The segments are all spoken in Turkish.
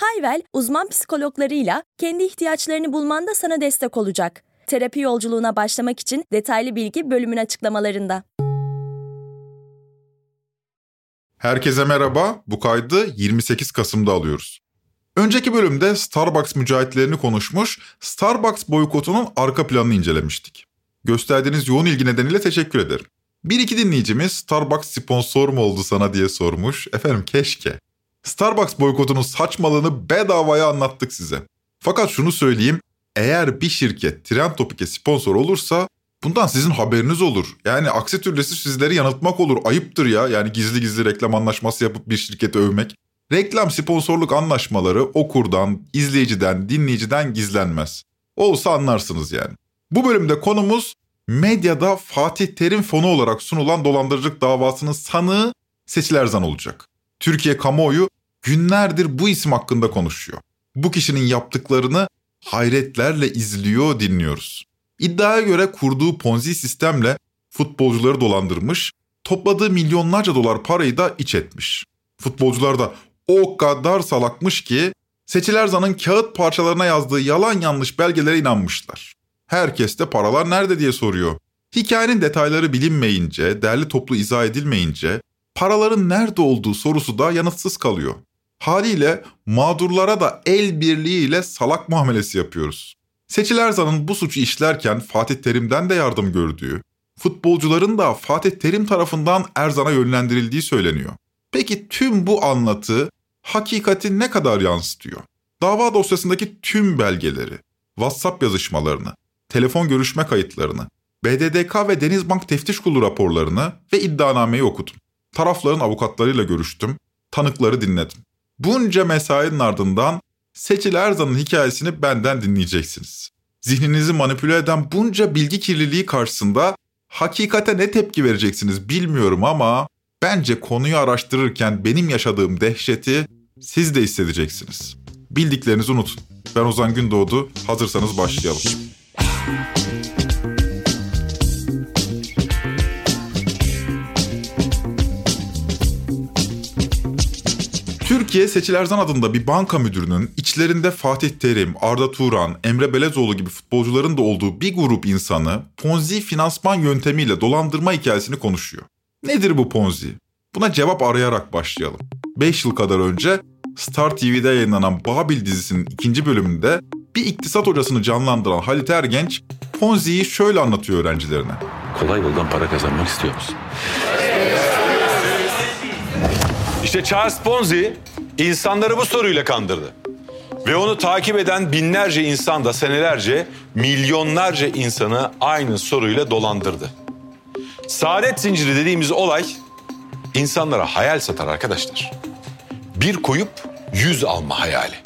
Hayvel, uzman psikologlarıyla kendi ihtiyaçlarını bulmanda sana destek olacak. Terapi yolculuğuna başlamak için detaylı bilgi bölümün açıklamalarında. Herkese merhaba. Bu kaydı 28 Kasım'da alıyoruz. Önceki bölümde Starbucks mücahitlerini konuşmuş, Starbucks boykotunun arka planını incelemiştik. Gösterdiğiniz yoğun ilgi nedeniyle teşekkür ederim. Bir iki dinleyicimiz Starbucks sponsor mu oldu sana diye sormuş. Efendim keşke. Starbucks boykotunun saçmalığını bedavaya anlattık size. Fakat şunu söyleyeyim, eğer bir şirket Trend Topik'e sponsor olursa bundan sizin haberiniz olur. Yani aksi türlüsü sizleri yanıltmak olur. Ayıptır ya yani gizli gizli reklam anlaşması yapıp bir şirketi övmek. Reklam sponsorluk anlaşmaları okurdan, izleyiciden, dinleyiciden gizlenmez. Olsa anlarsınız yani. Bu bölümde konumuz medyada Fatih Terim fonu olarak sunulan dolandırıcılık davasının sanığı Seçil Erzan olacak. Türkiye kamuoyu günlerdir bu isim hakkında konuşuyor. Bu kişinin yaptıklarını hayretlerle izliyor, dinliyoruz. İddiaya göre kurduğu ponzi sistemle futbolcuları dolandırmış, topladığı milyonlarca dolar parayı da iç etmiş. Futbolcular da o kadar salakmış ki Seçil Erzan'ın kağıt parçalarına yazdığı yalan yanlış belgelere inanmışlar. Herkes de paralar nerede diye soruyor. Hikayenin detayları bilinmeyince, derli toplu izah edilmeyince paraların nerede olduğu sorusu da yanıtsız kalıyor. Haliyle mağdurlara da el birliğiyle salak muamelesi yapıyoruz. Seçil Erzan'ın bu suçu işlerken Fatih Terim'den de yardım gördüğü, futbolcuların da Fatih Terim tarafından Erzan'a yönlendirildiği söyleniyor. Peki tüm bu anlatı hakikati ne kadar yansıtıyor? Dava dosyasındaki tüm belgeleri, WhatsApp yazışmalarını, telefon görüşme kayıtlarını, BDDK ve Denizbank Teftiş Kurulu raporlarını ve iddianameyi okudum. Tarafların avukatlarıyla görüştüm, tanıkları dinledim. Bunca mesainin ardından Seçil Erzan'ın hikayesini benden dinleyeceksiniz. Zihninizi manipüle eden bunca bilgi kirliliği karşısında hakikate ne tepki vereceksiniz bilmiyorum ama bence konuyu araştırırken benim yaşadığım dehşeti siz de hissedeceksiniz. Bildiklerinizi unutun. Ben Ozan Gündoğdu. Hazırsanız başlayalım. Türkiye Seçil Erzan adında bir banka müdürünün içlerinde Fatih Terim, Arda Turan, Emre Belezoğlu gibi futbolcuların da olduğu bir grup insanı Ponzi finansman yöntemiyle dolandırma hikayesini konuşuyor. Nedir bu Ponzi? Buna cevap arayarak başlayalım. 5 yıl kadar önce Star TV'de yayınlanan Babil dizisinin ikinci bölümünde bir iktisat hocasını canlandıran Halit Ergenç Ponzi'yi şöyle anlatıyor öğrencilerine. Kolay yoldan para kazanmak istiyor musun? İşte Charles Ponzi insanları bu soruyla kandırdı. Ve onu takip eden binlerce insan da senelerce milyonlarca insanı aynı soruyla dolandırdı. Saadet zinciri dediğimiz olay insanlara hayal satar arkadaşlar. Bir koyup yüz alma hayali.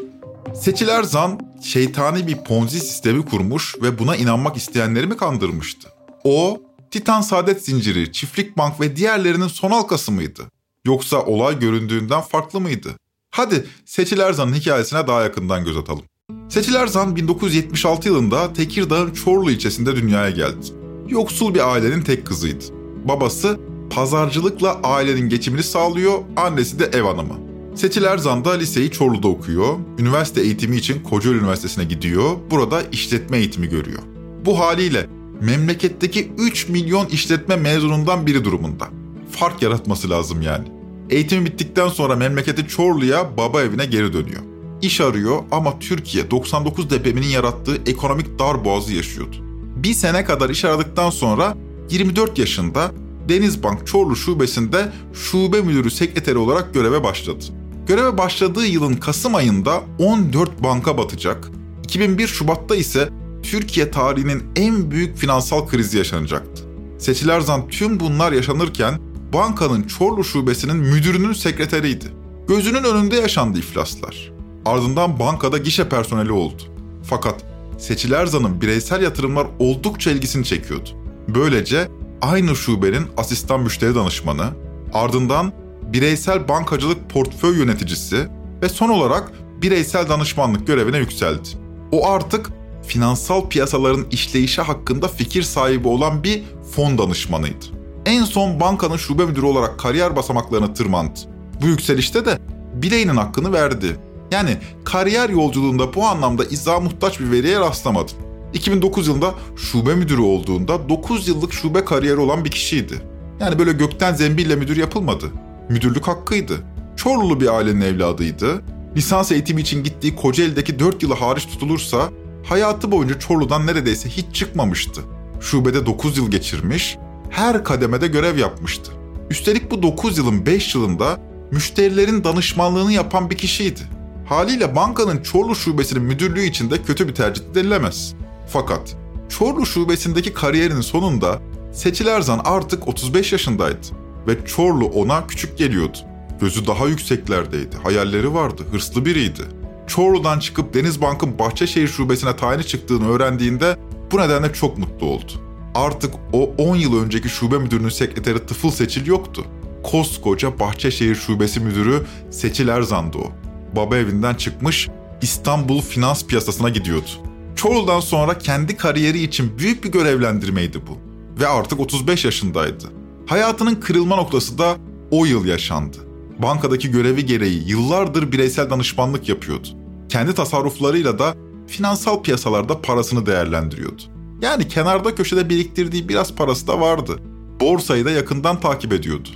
Seçil Erzan şeytani bir ponzi sistemi kurmuş ve buna inanmak isteyenleri mi kandırmıştı? O, Titan Saadet Zinciri, Çiftlik Bank ve diğerlerinin son halkası mıydı? Yoksa olay göründüğünden farklı mıydı? Hadi Seçil Erzan'ın hikayesine daha yakından göz atalım. Seçil Erzan 1976 yılında Tekirdağ'ın Çorlu ilçesinde dünyaya geldi. Yoksul bir ailenin tek kızıydı. Babası pazarcılıkla ailenin geçimini sağlıyor, annesi de ev hanımı. Seçil Erzan da liseyi Çorlu'da okuyor, üniversite eğitimi için Kocaeli Üniversitesi'ne gidiyor, burada işletme eğitimi görüyor. Bu haliyle memleketteki 3 milyon işletme mezunundan biri durumunda. Fark yaratması lazım yani. Eğitimi bittikten sonra memleketi Çorlu'ya baba evine geri dönüyor. İş arıyor ama Türkiye 99 depreminin yarattığı ekonomik darboğazı yaşıyordu. Bir sene kadar iş aradıktan sonra 24 yaşında Denizbank Çorlu şubesinde şube müdürü sekreteri olarak göreve başladı. Göreve başladığı yılın Kasım ayında 14 banka batacak. 2001 Şubat'ta ise Türkiye tarihinin en büyük finansal krizi yaşanacaktı. Seçil Erzan tüm bunlar yaşanırken bankanın Çorlu şubesinin müdürünün sekreteriydi. Gözünün önünde yaşandı iflaslar. Ardından bankada gişe personeli oldu. Fakat Seçil Erzan'ın bireysel yatırımlar oldukça ilgisini çekiyordu. Böylece aynı şubenin asistan müşteri danışmanı, ardından bireysel bankacılık portföy yöneticisi ve son olarak bireysel danışmanlık görevine yükseldi. O artık finansal piyasaların işleyişi hakkında fikir sahibi olan bir fon danışmanıydı. En son bankanın şube müdürü olarak kariyer basamaklarını tırmandı. Bu yükselişte de bileğinin hakkını verdi. Yani kariyer yolculuğunda bu anlamda izah muhtaç bir veriye rastlamadım. 2009 yılında şube müdürü olduğunda 9 yıllık şube kariyeri olan bir kişiydi. Yani böyle gökten zembille müdür yapılmadı. Müdürlük hakkıydı. Çorlulu bir ailenin evladıydı. Lisans eğitimi için gittiği Kocaeli'deki 4 yılı hariç tutulursa hayatı boyunca Çorlu'dan neredeyse hiç çıkmamıştı. Şubede 9 yıl geçirmiş, her kademede görev yapmıştı. Üstelik bu 9 yılın 5 yılında müşterilerin danışmanlığını yapan bir kişiydi. Haliyle bankanın Çorlu şubesinin müdürlüğü için de kötü bir tercih denilemez. Fakat Çorlu şubesindeki kariyerinin sonunda Seçil Erzan artık 35 yaşındaydı ve Çorlu ona küçük geliyordu. Gözü daha yükseklerdeydi, hayalleri vardı, hırslı biriydi. Çorlu'dan çıkıp Denizbank'ın Bahçeşehir şubesine tayini çıktığını öğrendiğinde bu nedenle çok mutlu oldu. Artık o 10 yıl önceki şube müdürünün sekreteri Tıfıl Seçil yoktu. Koskoca Bahçeşehir Şubesi Müdürü Seçil Erzan'dı o. Baba evinden çıkmış İstanbul finans piyasasına gidiyordu. Çorlu'dan sonra kendi kariyeri için büyük bir görevlendirmeydi bu. Ve artık 35 yaşındaydı. Hayatının kırılma noktası da o yıl yaşandı. Bankadaki görevi gereği yıllardır bireysel danışmanlık yapıyordu. Kendi tasarruflarıyla da finansal piyasalarda parasını değerlendiriyordu. Yani kenarda köşede biriktirdiği biraz parası da vardı. Borsayı da yakından takip ediyordu.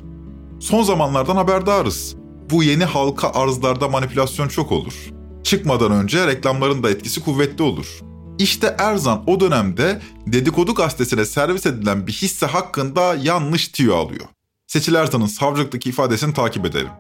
Son zamanlardan haberdarız. Bu yeni halka arzlarda manipülasyon çok olur. Çıkmadan önce reklamların da etkisi kuvvetli olur. İşte Erzan o dönemde dedikodu gazetesine servis edilen bir hisse hakkında yanlış tüyo alıyor. Seçil Erzan'ın savcılıktaki ifadesini takip edelim.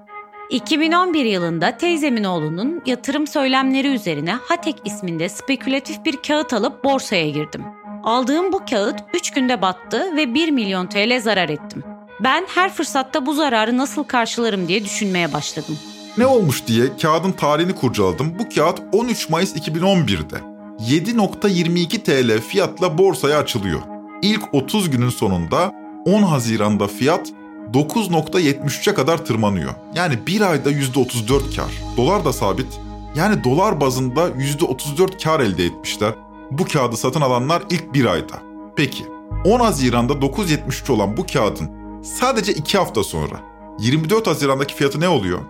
2011 yılında teyzemin oğlunun yatırım söylemleri üzerine Hatek isminde spekülatif bir kağıt alıp borsaya girdim. Aldığım bu kağıt 3 günde battı ve 1 milyon TL zarar ettim. Ben her fırsatta bu zararı nasıl karşılarım diye düşünmeye başladım. Ne olmuş diye kağıdın tarihini kurcaladım. Bu kağıt 13 Mayıs 2011'de 7.22 TL fiyatla borsaya açılıyor. İlk 30 günün sonunda 10 Haziran'da fiyat 9.73'e kadar tırmanıyor. Yani bir ayda %34 kar. Dolar da sabit. Yani dolar bazında %34 kar elde etmişler. Bu kağıdı satın alanlar ilk bir ayda. Peki 10 Haziran'da 9.73 olan bu kağıdın sadece 2 hafta sonra 24 Haziran'daki fiyatı ne oluyor?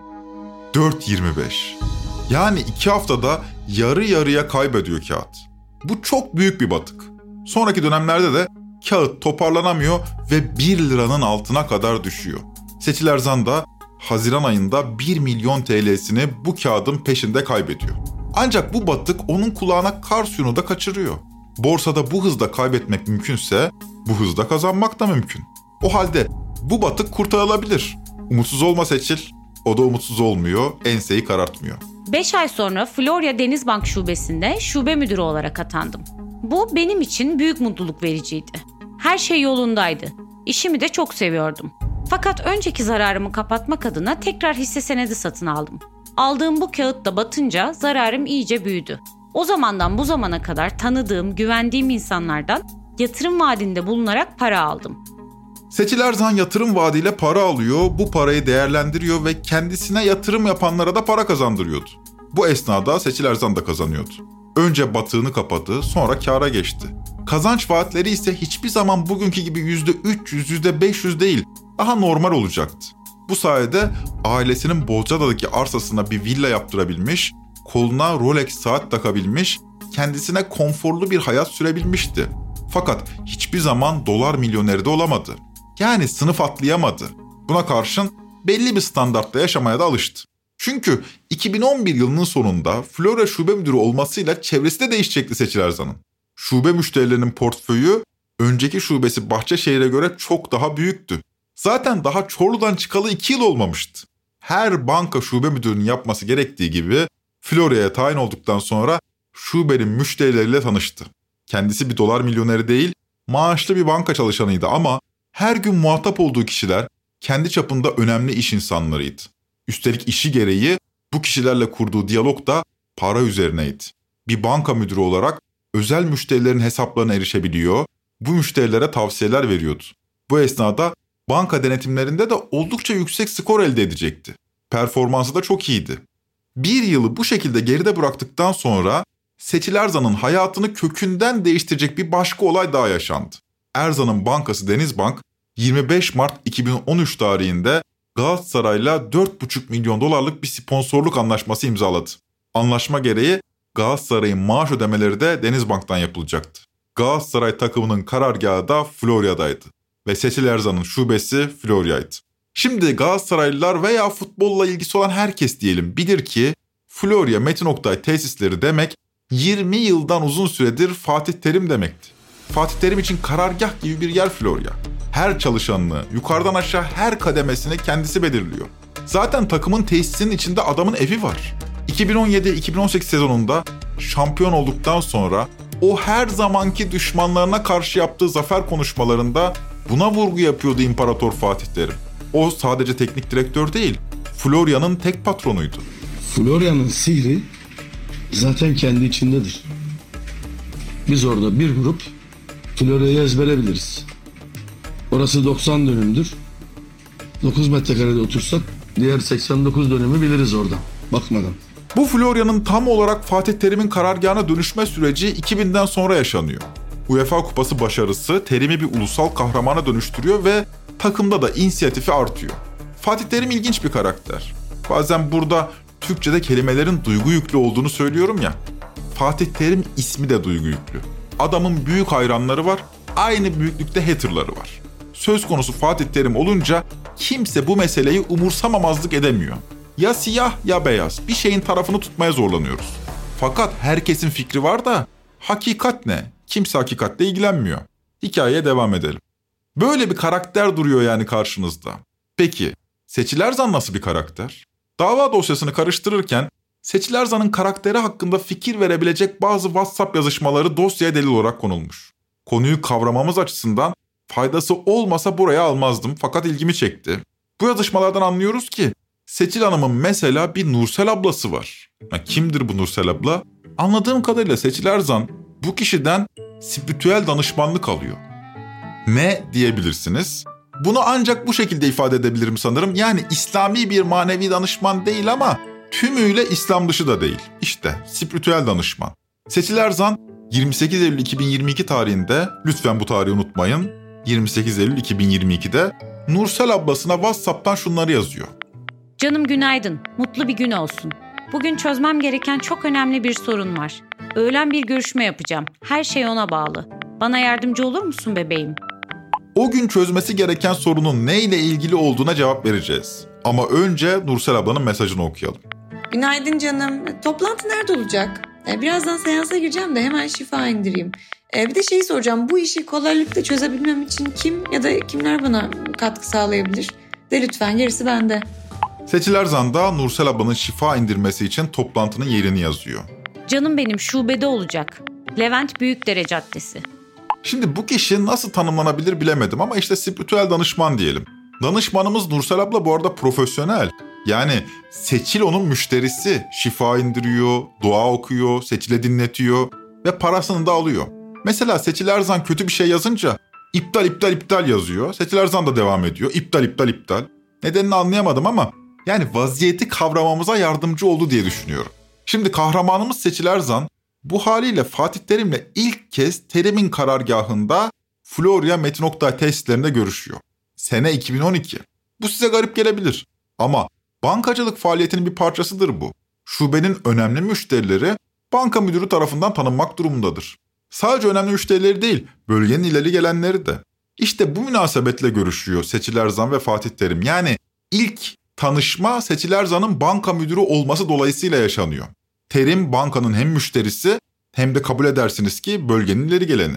4.25. Yani 2 haftada yarı yarıya kaybediyor kağıt. Bu çok büyük bir batık. Sonraki dönemlerde de kağıt toparlanamıyor ve 1 liranın altına kadar düşüyor. Seçil Erzan da Haziran ayında 1 milyon TL'sini bu kağıdın peşinde kaybediyor. Ancak bu batık onun kulağına kar suyunu da kaçırıyor. Borsada bu hızda kaybetmek mümkünse bu hızda kazanmak da mümkün. O halde bu batık kurtarılabilir. Umutsuz olma Seçil. O da umutsuz olmuyor, enseyi karartmıyor. 5 ay sonra Florya Denizbank şubesinde şube müdürü olarak atandım. Bu benim için büyük mutluluk vericiydi. Her şey yolundaydı. İşimi de çok seviyordum. Fakat önceki zararımı kapatmak adına tekrar hisse senedi satın aldım. Aldığım bu kağıt da batınca zararım iyice büyüdü. O zamandan bu zamana kadar tanıdığım, güvendiğim insanlardan yatırım vaadinde bulunarak para aldım. Seçil Erzan yatırım vaadiyle para alıyor, bu parayı değerlendiriyor ve kendisine yatırım yapanlara da para kazandırıyordu. Bu esnada Seçil Erzan da kazanıyordu. Önce batığını kapadı, sonra kâra geçti. Kazanç vaatleri ise hiçbir zaman bugünkü gibi %300, %500 değil, daha normal olacaktı. Bu sayede ailesinin Bozcaada'daki arsasına bir villa yaptırabilmiş, koluna Rolex saat takabilmiş, kendisine konforlu bir hayat sürebilmişti. Fakat hiçbir zaman dolar milyoneri de olamadı. Yani sınıf atlayamadı. Buna karşın belli bir standartta yaşamaya da alıştı. Çünkü 2011 yılının sonunda Flora şube müdürü olmasıyla çevresi de değişecekti Seçil Erzan'ın. Şube müşterilerinin portföyü önceki şubesi Bahçeşehir'e göre çok daha büyüktü. Zaten daha Çorlu'dan çıkalı 2 yıl olmamıştı. Her banka şube müdürünün yapması gerektiği gibi Florya'ya tayin olduktan sonra şubenin müşterileriyle tanıştı. Kendisi bir dolar milyoneri değil, maaşlı bir banka çalışanıydı ama her gün muhatap olduğu kişiler kendi çapında önemli iş insanlarıydı. Üstelik işi gereği bu kişilerle kurduğu diyalog da para üzerineydi. Bir banka müdürü olarak özel müşterilerin hesaplarına erişebiliyor, bu müşterilere tavsiyeler veriyordu. Bu esnada banka denetimlerinde de oldukça yüksek skor elde edecekti. Performansı da çok iyiydi. Bir yılı bu şekilde geride bıraktıktan sonra Seçil Erzan'ın hayatını kökünden değiştirecek bir başka olay daha yaşandı. Erzan'ın bankası Denizbank 25 Mart 2013 tarihinde Galatasaray'la 4,5 milyon dolarlık bir sponsorluk anlaşması imzaladı. Anlaşma gereği Galatasaray'ın maaş ödemeleri de Denizbank'tan yapılacaktı. Galatasaray takımının karargahı da Florya'daydı ve Seçil Erzan'ın şubesi Florya'ydı. Şimdi Galatasaraylılar veya futbolla ilgisi olan herkes diyelim bilir ki Florya Metin Oktay tesisleri demek 20 yıldan uzun süredir Fatih Terim demekti. Fatih Terim için karargah gibi bir yer Florya. Her çalışanını, yukarıdan aşağı her kademesini kendisi belirliyor. Zaten takımın tesisinin içinde adamın evi var. 2017-2018 sezonunda şampiyon olduktan sonra o her zamanki düşmanlarına karşı yaptığı zafer konuşmalarında buna vurgu yapıyordu İmparator Fatih Terim. O sadece teknik direktör değil, Florya'nın tek patronuydu. Florya'nın sihri zaten kendi içindedir. Biz orada bir grup Florya'yı ezbere biliriz. Orası 90 dönümdür. 9 metrekarede otursak diğer 89 dönümü biliriz orada bakmadan. Bu Florya'nın tam olarak Fatih Terim'in karargahına dönüşme süreci 2000'den sonra yaşanıyor. UEFA Kupası başarısı Terim'i bir ulusal kahramana dönüştürüyor ve takımda da inisiyatifi artıyor. Fatih Terim ilginç bir karakter. Bazen burada Türkçe'de kelimelerin duygu yüklü olduğunu söylüyorum ya. Fatih Terim ismi de duygu yüklü. Adamın büyük hayranları var, aynı büyüklükte haterları var. Söz konusu Fatih Terim olunca kimse bu meseleyi umursamamazlık edemiyor. Ya siyah ya beyaz bir şeyin tarafını tutmaya zorlanıyoruz. Fakat herkesin fikri var da hakikat ne? Kimse hakikatle ilgilenmiyor. Hikayeye devam edelim. Böyle bir karakter duruyor yani karşınızda. Peki Seçil Erzan nasıl bir karakter? Dava dosyasını karıştırırken Seçil Erzan'ın karakteri hakkında fikir verebilecek bazı WhatsApp yazışmaları dosyaya delil olarak konulmuş. Konuyu kavramamız açısından faydası olmasa buraya almazdım fakat ilgimi çekti. Bu yazışmalardan anlıyoruz ki Seçil Hanım'ın mesela bir Nursel ablası var. Ya kimdir bu Nursel abla? Anladığım kadarıyla Seçil Erzan bu kişiden spiritüel danışmanlık alıyor. Ne diyebilirsiniz? Bunu ancak bu şekilde ifade edebilirim sanırım. Yani İslami bir manevi danışman değil ama tümüyle İslam dışı da değil. İşte spiritüel danışman. Seçil Erzan 28 Eylül 2022 tarihinde, lütfen bu tarihi unutmayın, 28 Eylül 2022'de Nursel ablasına WhatsApp'tan şunları yazıyor. Canım günaydın, mutlu bir gün olsun. Bugün çözmem gereken çok önemli bir sorun var. Öğlen bir görüşme yapacağım. Her şey ona bağlı. Bana yardımcı olur musun bebeğim? O gün çözmesi gereken sorunun neyle ilgili olduğuna cevap vereceğiz. Ama önce Nursel ablanın mesajını okuyalım. Günaydın canım. Toplantı nerede olacak? E, birazdan seansa gireceğim de hemen şifa indireyim. E, bir de şeyi soracağım. Bu işi kolaylıkla çözebilmem için kim ya da kimler bana katkı sağlayabilir? De lütfen gerisi bende. Seçil Erzan da Nursel ablanın şifa indirmesi için toplantının yerini yazıyor. Canım benim şubede olacak. Levent Büyükdere Caddesi. Şimdi bu kişi nasıl tanımlanabilir bilemedim ama işte spiritüel danışman diyelim. Danışmanımız Nursel abla bu arada profesyonel. Yani Seçil onun müşterisi. Şifa indiriyor, dua okuyor, Seçil'e dinletiyor ve parasını da alıyor. Mesela Seçil Erzan kötü bir şey yazınca iptal iptal iptal yazıyor. Seçil Erzan da devam ediyor. İptal iptal iptal. Nedenini anlayamadım ama yani vaziyeti kavramamıza yardımcı oldu diye düşünüyorum. Şimdi kahramanımız Seçil Erzan bu haliyle Fatih Terim'le ilk kez Terim'in karargahında Florya Metin Oktay tesislerinde görüşüyor. Sene 2012. Bu size garip gelebilir ama bankacılık faaliyetinin bir parçasıdır bu. Şubenin önemli müşterileri banka müdürü tarafından tanınmak durumundadır. Sadece önemli müşterileri değil, bölgenin ileri gelenleri de. İşte bu münasebetle görüşüyor Seçil Erzan ve Fatih Terim. Yani ilk tanışma Seçil Erzan'ın banka müdürü olması dolayısıyla yaşanıyor. Terim bankanın hem müşterisi hem de kabul edersiniz ki bölgenin ileri geleni.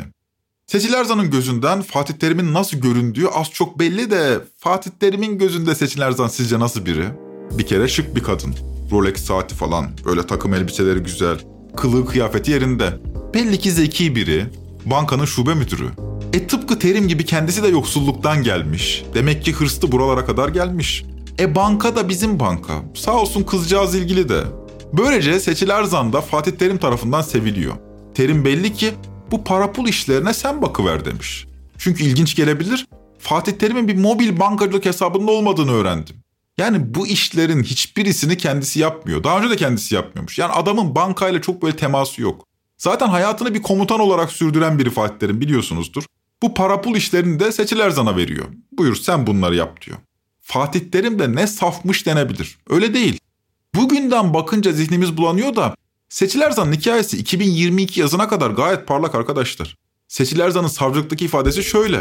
Seçil Erzan'ın gözünden Fatih Terim'in nasıl göründüğü az çok belli de Fatih Terim'in gözünde Seçil Erzan sizce nasıl biri? Bir kere şık bir kadın. Rolex saati falan, böyle takım elbiseleri güzel, kılığı kıyafeti yerinde. Belli ki zeki biri, bankanın şube müdürü. E tıpkı Terim gibi kendisi de yoksulluktan gelmiş. Demek ki hırslı buralara kadar gelmiş. E banka da bizim banka. Sağ olsun kızcağız ilgili de. Böylece Seçil Erzan da Fatih Terim tarafından seviliyor. Terim belli ki bu para pul işlerine sen bakıver demiş. Çünkü ilginç gelebilir. Fatih Terim'in bir mobil bankacılık hesabında olmadığını öğrendim. Yani bu işlerin hiçbirisini kendisi yapmıyor. Daha önce de kendisi yapmıyormuş. Yani adamın bankayla çok böyle teması yok. Zaten hayatını bir komutan olarak sürdüren biri Fatih Terim biliyorsunuzdur. Bu para pul işlerini de Seçil Erzan'a veriyor. Buyur sen bunları yap diyor. Fatih Terim de ne safmış denebilir. Öyle değil. Bugünden bakınca zihnimiz bulanıyor da Seçil Erzan'ın hikayesi 2022 yazına kadar gayet parlak arkadaşlar. Seçil Erzan'ın savcılıktaki ifadesi şöyle.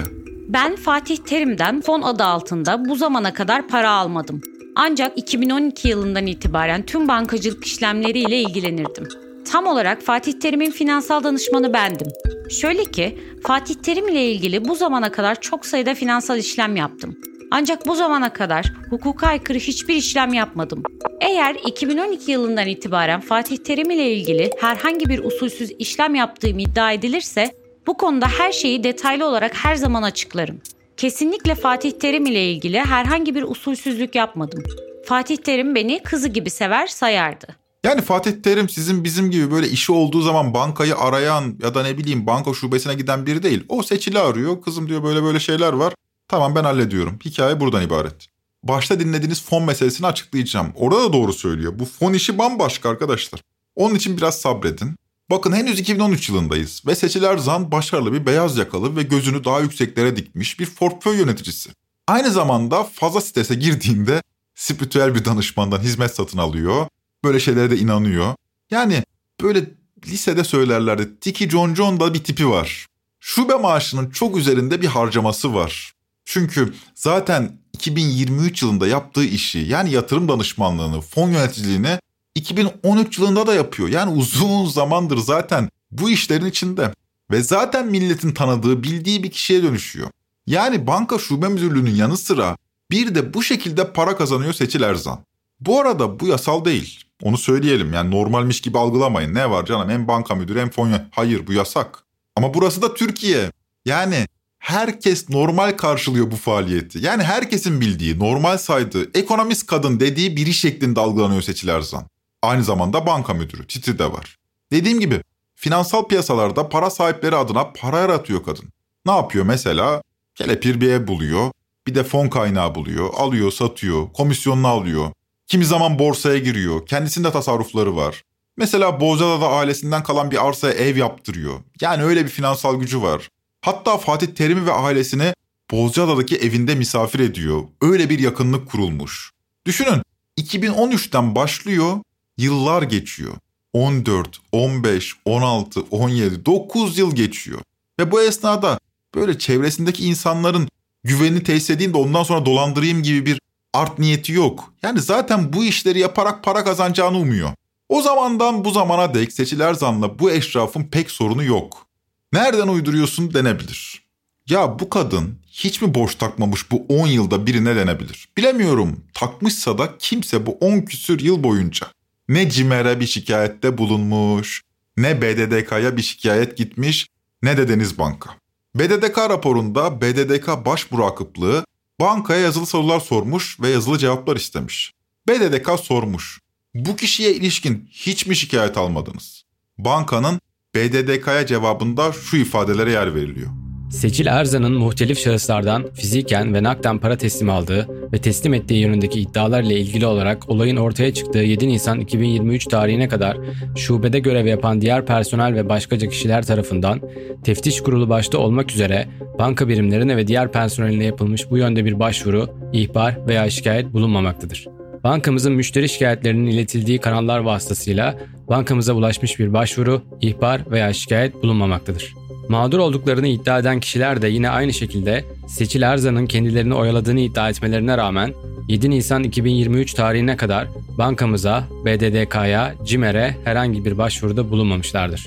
Ben Fatih Terim'den fon adı altında bu zamana kadar para almadım. Ancak 2012 yılından itibaren tüm bankacılık işlemleriyle ilgilenirdim. Tam olarak Fatih Terim'in finansal danışmanı bendim. Şöyle ki Fatih Terim ile ilgili bu zamana kadar çok sayıda finansal işlem yaptım. Ancak bu zamana kadar hukuka aykırı hiçbir işlem yapmadım. Eğer 2012 yılından itibaren Fatih Terim ile ilgili herhangi bir usulsüz işlem yaptığım iddia edilirse bu konuda her şeyi detaylı olarak her zaman açıklarım. Kesinlikle Fatih Terim ile ilgili herhangi bir usulsüzlük yapmadım. Fatih Terim beni kızı gibi sever sayardı. Yani Fatih Terim sizin bizim gibi böyle işi olduğu zaman bankayı arayan ya da ne bileyim banka şubesine giden biri değil. O seçili arıyor. Kızım diyor böyle böyle şeyler var. Tamam ben hallediyorum. Hikaye buradan ibaret. Başta dinlediğiniz fon meselesini açıklayacağım. Orada da doğru söylüyor. Bu fon işi bambaşka arkadaşlar. Onun için biraz sabredin. Bakın henüz 2013 yılındayız ve Seçiler Zan başarılı bir beyaz yakalı ve gözünü daha yükseklere dikmiş bir portföy yöneticisi. Aynı zamanda fazla sitese girdiğinde spiritüel bir danışmandan hizmet satın alıyor. Böyle şeylere de inanıyor. Yani böyle lisede söylerlerdi Tiki John John da bir tipi var. Şube maaşının çok üzerinde bir harcaması var. Çünkü zaten 2023 yılında yaptığı işi yani yatırım danışmanlığını, fon yöneticiliğini 2013 yılında da yapıyor. Yani uzun zamandır zaten bu işlerin içinde. Ve zaten milletin tanıdığı, bildiği bir kişiye dönüşüyor. Yani banka şube müdürlüğünün yanı sıra bir de bu şekilde para kazanıyor Seçil Erzan. Bu arada bu yasal değil. Onu söyleyelim yani normalmiş gibi algılamayın. Ne var canım hem banka müdürü hem fon Hayır bu yasak. Ama burası da Türkiye. Yani herkes normal karşılıyor bu faaliyeti. Yani herkesin bildiği, normal saydığı, ekonomist kadın dediği biri şeklinde algılanıyor Seçil Erzan. Aynı zamanda banka müdürü, titri de var. Dediğim gibi finansal piyasalarda para sahipleri adına para yaratıyor kadın. Ne yapıyor mesela? Kelepir bir ev buluyor, bir de fon kaynağı buluyor, alıyor, satıyor, komisyonunu alıyor. Kimi zaman borsaya giriyor, kendisinde tasarrufları var. Mesela Bozcaada'da ailesinden kalan bir arsaya ev yaptırıyor. Yani öyle bir finansal gücü var. Hatta Fatih Terim'i ve ailesini Bozcaada'daki evinde misafir ediyor. Öyle bir yakınlık kurulmuş. Düşünün 2013'ten başlıyor, yıllar geçiyor. 14, 15, 16, 17, 9 yıl geçiyor. Ve bu esnada böyle çevresindeki insanların güvenini tesis edeyim de ondan sonra dolandırayım gibi bir art niyeti yok. Yani zaten bu işleri yaparak para kazanacağını umuyor. O zamandan bu zamana dek seçiler zanla bu eşrafın pek sorunu yok. Nereden uyduruyorsun denebilir. Ya bu kadın hiç mi boş takmamış bu 10 yılda birine denebilir. Bilemiyorum takmışsa da kimse bu 10 küsür yıl boyunca ne CİMER'e bir şikayette bulunmuş, ne BDDK'ya bir şikayet gitmiş, ne de Deniz Banka. BDDK raporunda BDDK baş murakıplığı bankaya yazılı sorular sormuş ve yazılı cevaplar istemiş. BDDK sormuş. Bu kişiye ilişkin hiç mi şikayet almadınız? Bankanın BDDK'ya cevabında şu ifadelere yer veriliyor. Seçil Erzan'ın muhtelif şahıslardan fiziken ve nakden para teslim aldığı ve teslim ettiği yönündeki iddialar ile ilgili olarak olayın ortaya çıktığı 7 Nisan 2023 tarihine kadar şubede görev yapan diğer personel ve başkaca kişiler tarafından teftiş kurulu başta olmak üzere banka birimlerine ve diğer personeline yapılmış bu yönde bir başvuru, ihbar veya şikayet bulunmamaktadır. Bankamızın müşteri şikayetlerinin iletildiği kanallar vasıtasıyla bankamıza ulaşmış bir başvuru, ihbar veya şikayet bulunmamaktadır. Mağdur olduklarını iddia eden kişiler de yine aynı şekilde Seçil Erzan'ın kendilerini oyaladığını iddia etmelerine rağmen 7 Nisan 2023 tarihine kadar bankamıza, BDDK'ya, CİMER'e herhangi bir başvuruda bulunmamışlardır.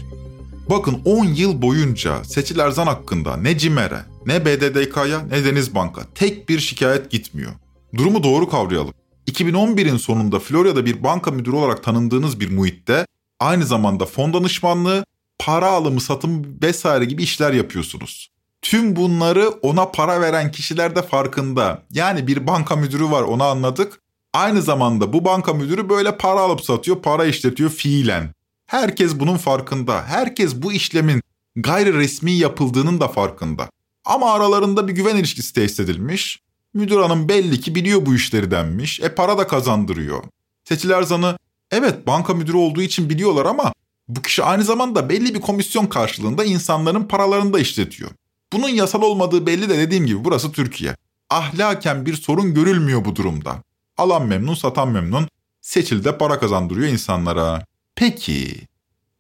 Bakın 10 yıl boyunca Seçil Erzan hakkında ne CİMER'e, ne BDDK'ya, ne Deniz Banka tek bir şikayet gitmiyor. Durumu doğru kavrayalım. 2011'in sonunda Florya'da bir banka müdürü olarak tanındığınız bir muhitte aynı zamanda fon danışmanlığı para alımı, satım vesaire gibi işler yapıyorsunuz. Tüm bunları ona para veren kişiler de farkında. Yani bir banka müdürü var onu anladık. Aynı zamanda bu banka müdürü böyle para alıp satıyor, para işletiyor fiilen. Herkes bunun farkında. Herkes bu işlemin gayri resmi yapıldığının da farkında. Ama aralarında bir güven ilişkisi tesis edilmiş. Müdür hanım belli ki biliyor bu işleri denmiş. E para da kazandırıyor. Seçil Erzan'ı evet banka müdürü olduğu için biliyorlar ama bu kişi aynı zamanda belli bir komisyon karşılığında insanların paralarını da işletiyor. Bunun yasal olmadığı belli de dediğim gibi burası Türkiye. Ahlaken bir sorun görülmüyor bu durumda. Alan memnun, satan memnun. Seçil de para kazandırıyor insanlara. Peki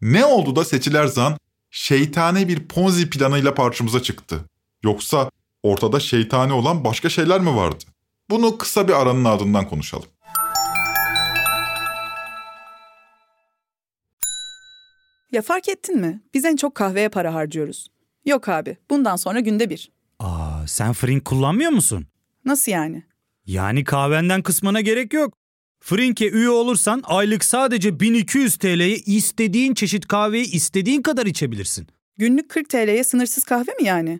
ne oldu da Seçil Erzan şeytani bir ponzi planıyla karşımıza çıktı? Yoksa ortada şeytani olan başka şeyler mi vardı? Bunu kısa bir aranın ardından konuşalım. Ya fark ettin mi? Biz en çok kahveye para harcıyoruz. Yok abi, bundan sonra günde bir. Aa, sen Frink kullanmıyor musun? Nasıl yani? Yani kahvenden kısmına gerek yok. Frink'e üye olursan aylık sadece 1200 TL'ye istediğin çeşit kahveyi istediğin kadar içebilirsin. Günlük 40 TL'ye sınırsız kahve mi yani?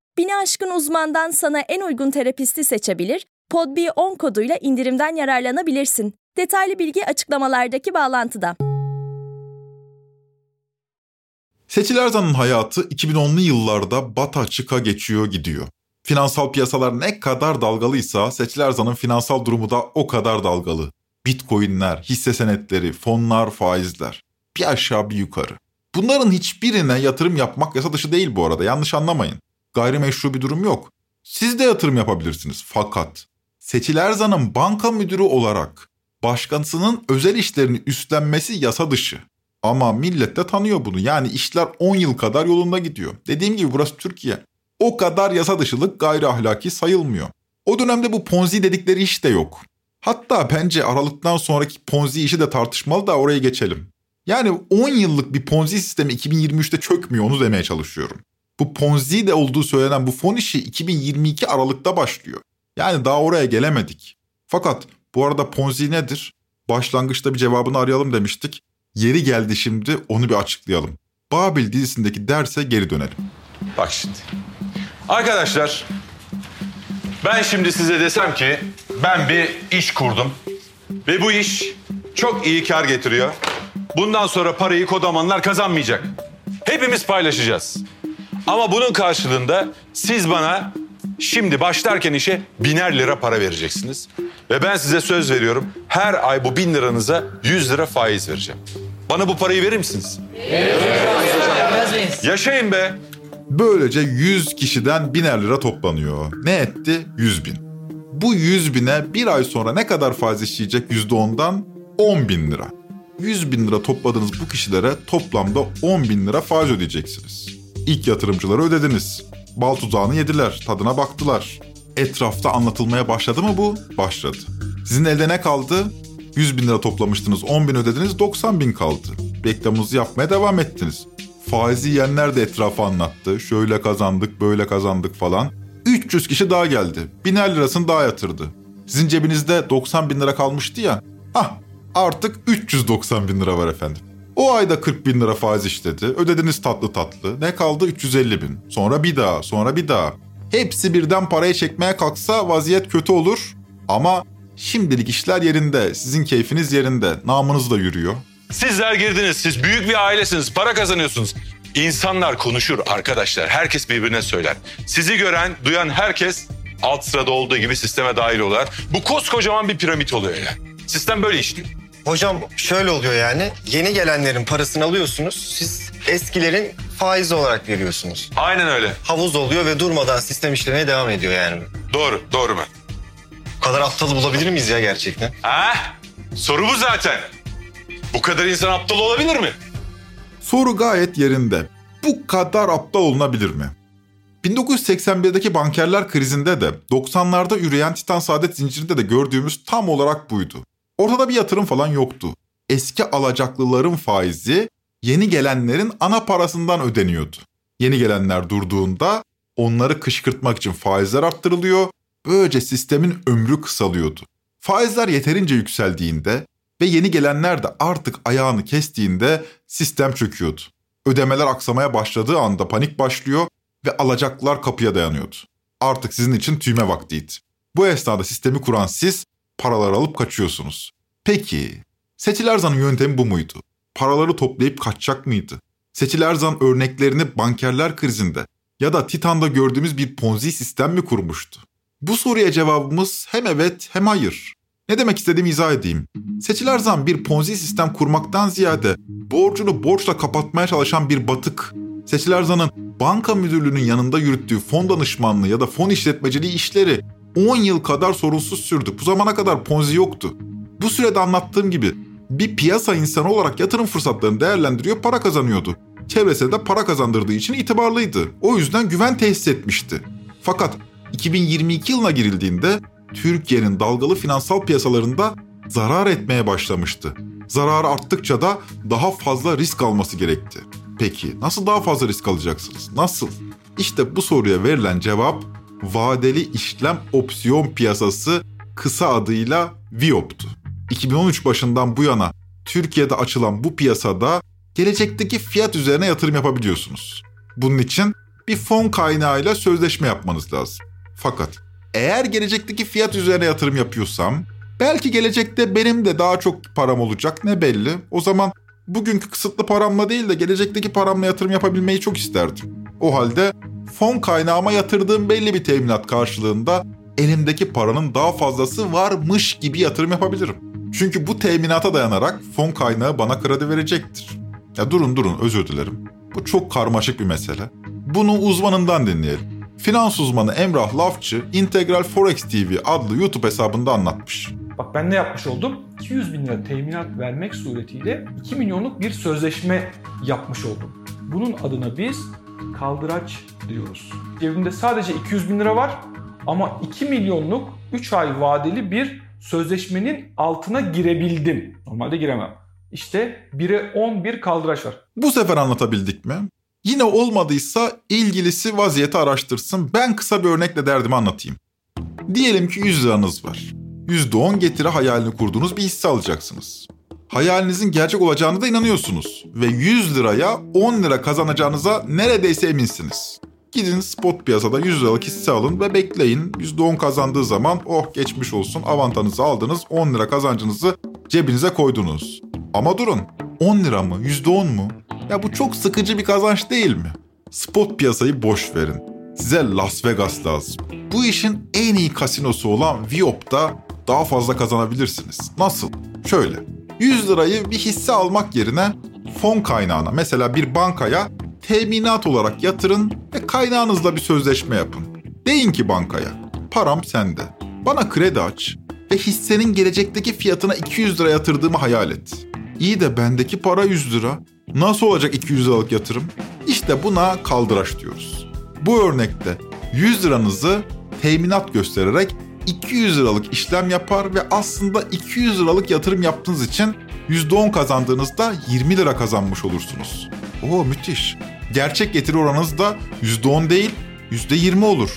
Bini aşkın uzmandan sana en uygun terapisti seçebilir, podb10 koduyla indirimden yararlanabilirsin. Detaylı bilgi açıklamalardaki bağlantıda. Seçil Erzan'ın hayatı 2010'lu yıllarda bata çıka geçiyor gidiyor. Finansal piyasalar ne kadar dalgalıysa Seçil Erzan'ın finansal durumu da o kadar dalgalı. Bitcoinler, hisse senetleri, fonlar, faizler. Bir aşağı bir yukarı. Bunların hiçbirine yatırım yapmak yasa dışı değil bu arada yanlış anlamayın. Gayrimeşru bir durum yok. Siz de yatırım yapabilirsiniz fakat Seçil Erzan'ın banka müdürü olarak başkasının özel işlerini üstlenmesi yasa dışı. Ama millet de tanıyor bunu. Yani işler 10 yıl kadar yolunda gidiyor. Dediğim gibi burası Türkiye. O kadar yasa dışılık gayri ahlaki sayılmıyor. O dönemde bu ponzi dedikleri iş de yok. Hatta bence Aralık'tan sonraki ponzi işi de tartışmalı da oraya geçelim. Yani 10 yıllık bir ponzi sistemi 2023'te çökmüyor onu demeye çalışıyorum. Bu ponzi de olduğu söylenen bu fon işi 2022 Aralık'ta başlıyor. Yani daha oraya gelemedik. Fakat bu arada ponzi nedir? Başlangıçta bir cevabını arayalım demiştik. Yeri geldi şimdi onu bir açıklayalım. Babil dizisindeki derse geri dönelim. Bak şimdi. Arkadaşlar ben şimdi size desem ki ben bir iş kurdum ve bu iş çok iyi kar getiriyor. Bundan sonra parayı kodamanlar kazanmayacak. Hepimiz paylaşacağız. Ama bunun karşılığında siz bana şimdi başlarken işe biner lira para vereceksiniz. Ve ben size söz veriyorum her ay bu bin liranıza yüz lira faiz vereceğim. Bana bu parayı verir misiniz? Yaşayın be. Böylece 100 kişiden biner lira toplanıyor. Ne etti? 100 bin. Bu 100 bine bir ay sonra ne kadar faiz işleyecek %10'dan? 10 bin lira. 100 bin lira topladığınız bu kişilere toplamda 10 bin lira faiz ödeyeceksiniz. İlk yatırımcıları ödediniz. Bal tuzağını yediler, tadına baktılar. Etrafta anlatılmaya başladı mı bu? Başladı. Sizin elde ne kaldı? 100 bin lira toplamıştınız, 10 bin ödediniz, 90 bin kaldı. Reklamınızı yapmaya devam ettiniz. Faizi yiyenler de etrafa anlattı. Şöyle kazandık, böyle kazandık falan. 300 kişi daha geldi. Biner lirasını daha yatırdı. Sizin cebinizde 90 bin lira kalmıştı ya. Hah artık 390 bin lira var efendim. O ayda 40 bin lira faiz işledi. Ödediniz tatlı tatlı. Ne kaldı? 350 bin. Sonra bir daha, sonra bir daha. Hepsi birden parayı çekmeye kalksa vaziyet kötü olur. Ama şimdilik işler yerinde. Sizin keyfiniz yerinde. Namınız da yürüyor. Sizler girdiniz. Siz büyük bir ailesiniz. Para kazanıyorsunuz. İnsanlar konuşur arkadaşlar. Herkes birbirine söyler. Sizi gören, duyan herkes alt sırada olduğu gibi sisteme dahil oluyor. Bu koskocaman bir piramit oluyor yani. Sistem böyle işliyor. Hocam şöyle oluyor yani. Yeni gelenlerin parasını alıyorsunuz. Siz eskilerin faiz olarak veriyorsunuz. Aynen öyle. Havuz oluyor ve durmadan sistem işlemeye devam ediyor yani. Doğru, doğru mu? Bu kadar aptalı bulabilir miyiz ya gerçekten? Ha? Soru bu zaten. Bu kadar insan aptal olabilir mi? Soru gayet yerinde. Bu kadar aptal olunabilir mi? 1981'deki bankerler krizinde de 90'larda üreyen Titan Saadet zincirinde de gördüğümüz tam olarak buydu. Ortada bir yatırım falan yoktu. Eski alacaklıların faizi yeni gelenlerin ana parasından ödeniyordu. Yeni gelenler durduğunda onları kışkırtmak için faizler arttırılıyor. Böylece sistemin ömrü kısalıyordu. Faizler yeterince yükseldiğinde ve yeni gelenler de artık ayağını kestiğinde sistem çöküyordu. Ödemeler aksamaya başladığı anda panik başlıyor ve alacaklar kapıya dayanıyordu. Artık sizin için tüyme vaktiydi. Bu esnada sistemi kuran siz paralar alıp kaçıyorsunuz. Peki Seçil Erzan'ın yöntemi bu muydu? Paraları toplayıp kaçacak mıydı? Seçil Erzan örneklerini bankerler krizinde ya da Titan'da gördüğümüz bir ponzi sistem mi kurmuştu? Bu soruya cevabımız hem evet hem hayır. Ne demek istediğimi izah edeyim. Seçil Erzan bir ponzi sistem kurmaktan ziyade borcunu borçla kapatmaya çalışan bir batık. Seçil Erzan'ın banka müdürlüğünün yanında yürüttüğü fon danışmanlığı ya da fon işletmeciliği işleri 10 yıl kadar sorunsuz sürdü. Bu zamana kadar ponzi yoktu. Bu sürede anlattığım gibi bir piyasa insanı olarak yatırım fırsatlarını değerlendiriyor, para kazanıyordu. Çevresine de para kazandırdığı için itibarlıydı. O yüzden güven tesis etmişti. Fakat 2022 yılına girildiğinde Türkiye'nin dalgalı finansal piyasalarında zarar etmeye başlamıştı. Zarar arttıkça da daha fazla risk alması gerekti. Peki nasıl daha fazla risk alacaksınız? Nasıl? İşte bu soruya verilen cevap vadeli işlem opsiyon piyasası kısa adıyla VIOP'tu. 2013 başından bu yana Türkiye'de açılan bu piyasada gelecekteki fiyat üzerine yatırım yapabiliyorsunuz. Bunun için bir fon kaynağıyla sözleşme yapmanız lazım. Fakat eğer gelecekteki fiyat üzerine yatırım yapıyorsam belki gelecekte benim de daha çok param olacak ne belli. O zaman bugünkü kısıtlı paramla değil de gelecekteki paramla yatırım yapabilmeyi çok isterdim. O halde fon kaynağıma yatırdığım belli bir teminat karşılığında elimdeki paranın daha fazlası varmış gibi yatırım yapabilirim. Çünkü bu teminata dayanarak fon kaynağı bana kredi verecektir. Ya durun durun özür dilerim. Bu çok karmaşık bir mesele. Bunu uzmanından dinleyelim. Finans uzmanı Emrah Lafçı Integral Forex TV adlı YouTube hesabında anlatmış. Bak ben ne yapmış oldum? 200 bin lira teminat vermek suretiyle 2 milyonluk bir sözleşme yapmış oldum. Bunun adına biz kaldıraç diyoruz. Cebimde sadece 200 bin lira var ama 2 milyonluk 3 ay vadeli bir sözleşmenin altına girebildim. Normalde giremem. İşte 1'e 11 kaldıraç var. Bu sefer anlatabildik mi? Yine olmadıysa ilgilisi vaziyeti araştırsın. Ben kısa bir örnekle derdimi anlatayım. Diyelim ki 100 liranız var. %10 getiri hayalini kurduğunuz bir hisse alacaksınız. Hayalinizin gerçek olacağını da inanıyorsunuz. Ve 100 liraya 10 lira kazanacağınıza neredeyse eminsiniz. Gidin spot piyasada 100 liralık hisse alın ve bekleyin. %10 kazandığı zaman oh geçmiş olsun avantanızı aldınız 10 lira kazancınızı cebinize koydunuz. Ama durun 10 lira mı %10 mu? Ya bu çok sıkıcı bir kazanç değil mi? Spot piyasayı boş verin. Size Las Vegas lazım. Bu işin en iyi kasinosu olan Viop'ta daha fazla kazanabilirsiniz. Nasıl? Şöyle. 100 lirayı bir hisse almak yerine fon kaynağına mesela bir bankaya teminat olarak yatırın ve kaynağınızla bir sözleşme yapın. Deyin ki bankaya, param sende. Bana kredi aç ve hissenin gelecekteki fiyatına 200 lira yatırdığımı hayal et. İyi de bendeki para 100 lira. Nasıl olacak 200 liralık yatırım? İşte buna kaldıraç diyoruz. Bu örnekte 100 liranızı teminat göstererek 200 liralık işlem yapar ve aslında 200 liralık yatırım yaptığınız için %10 kazandığınızda 20 lira kazanmış olursunuz. Oo müthiş. Gerçek getiri oranınız da %10 değil %20 olur.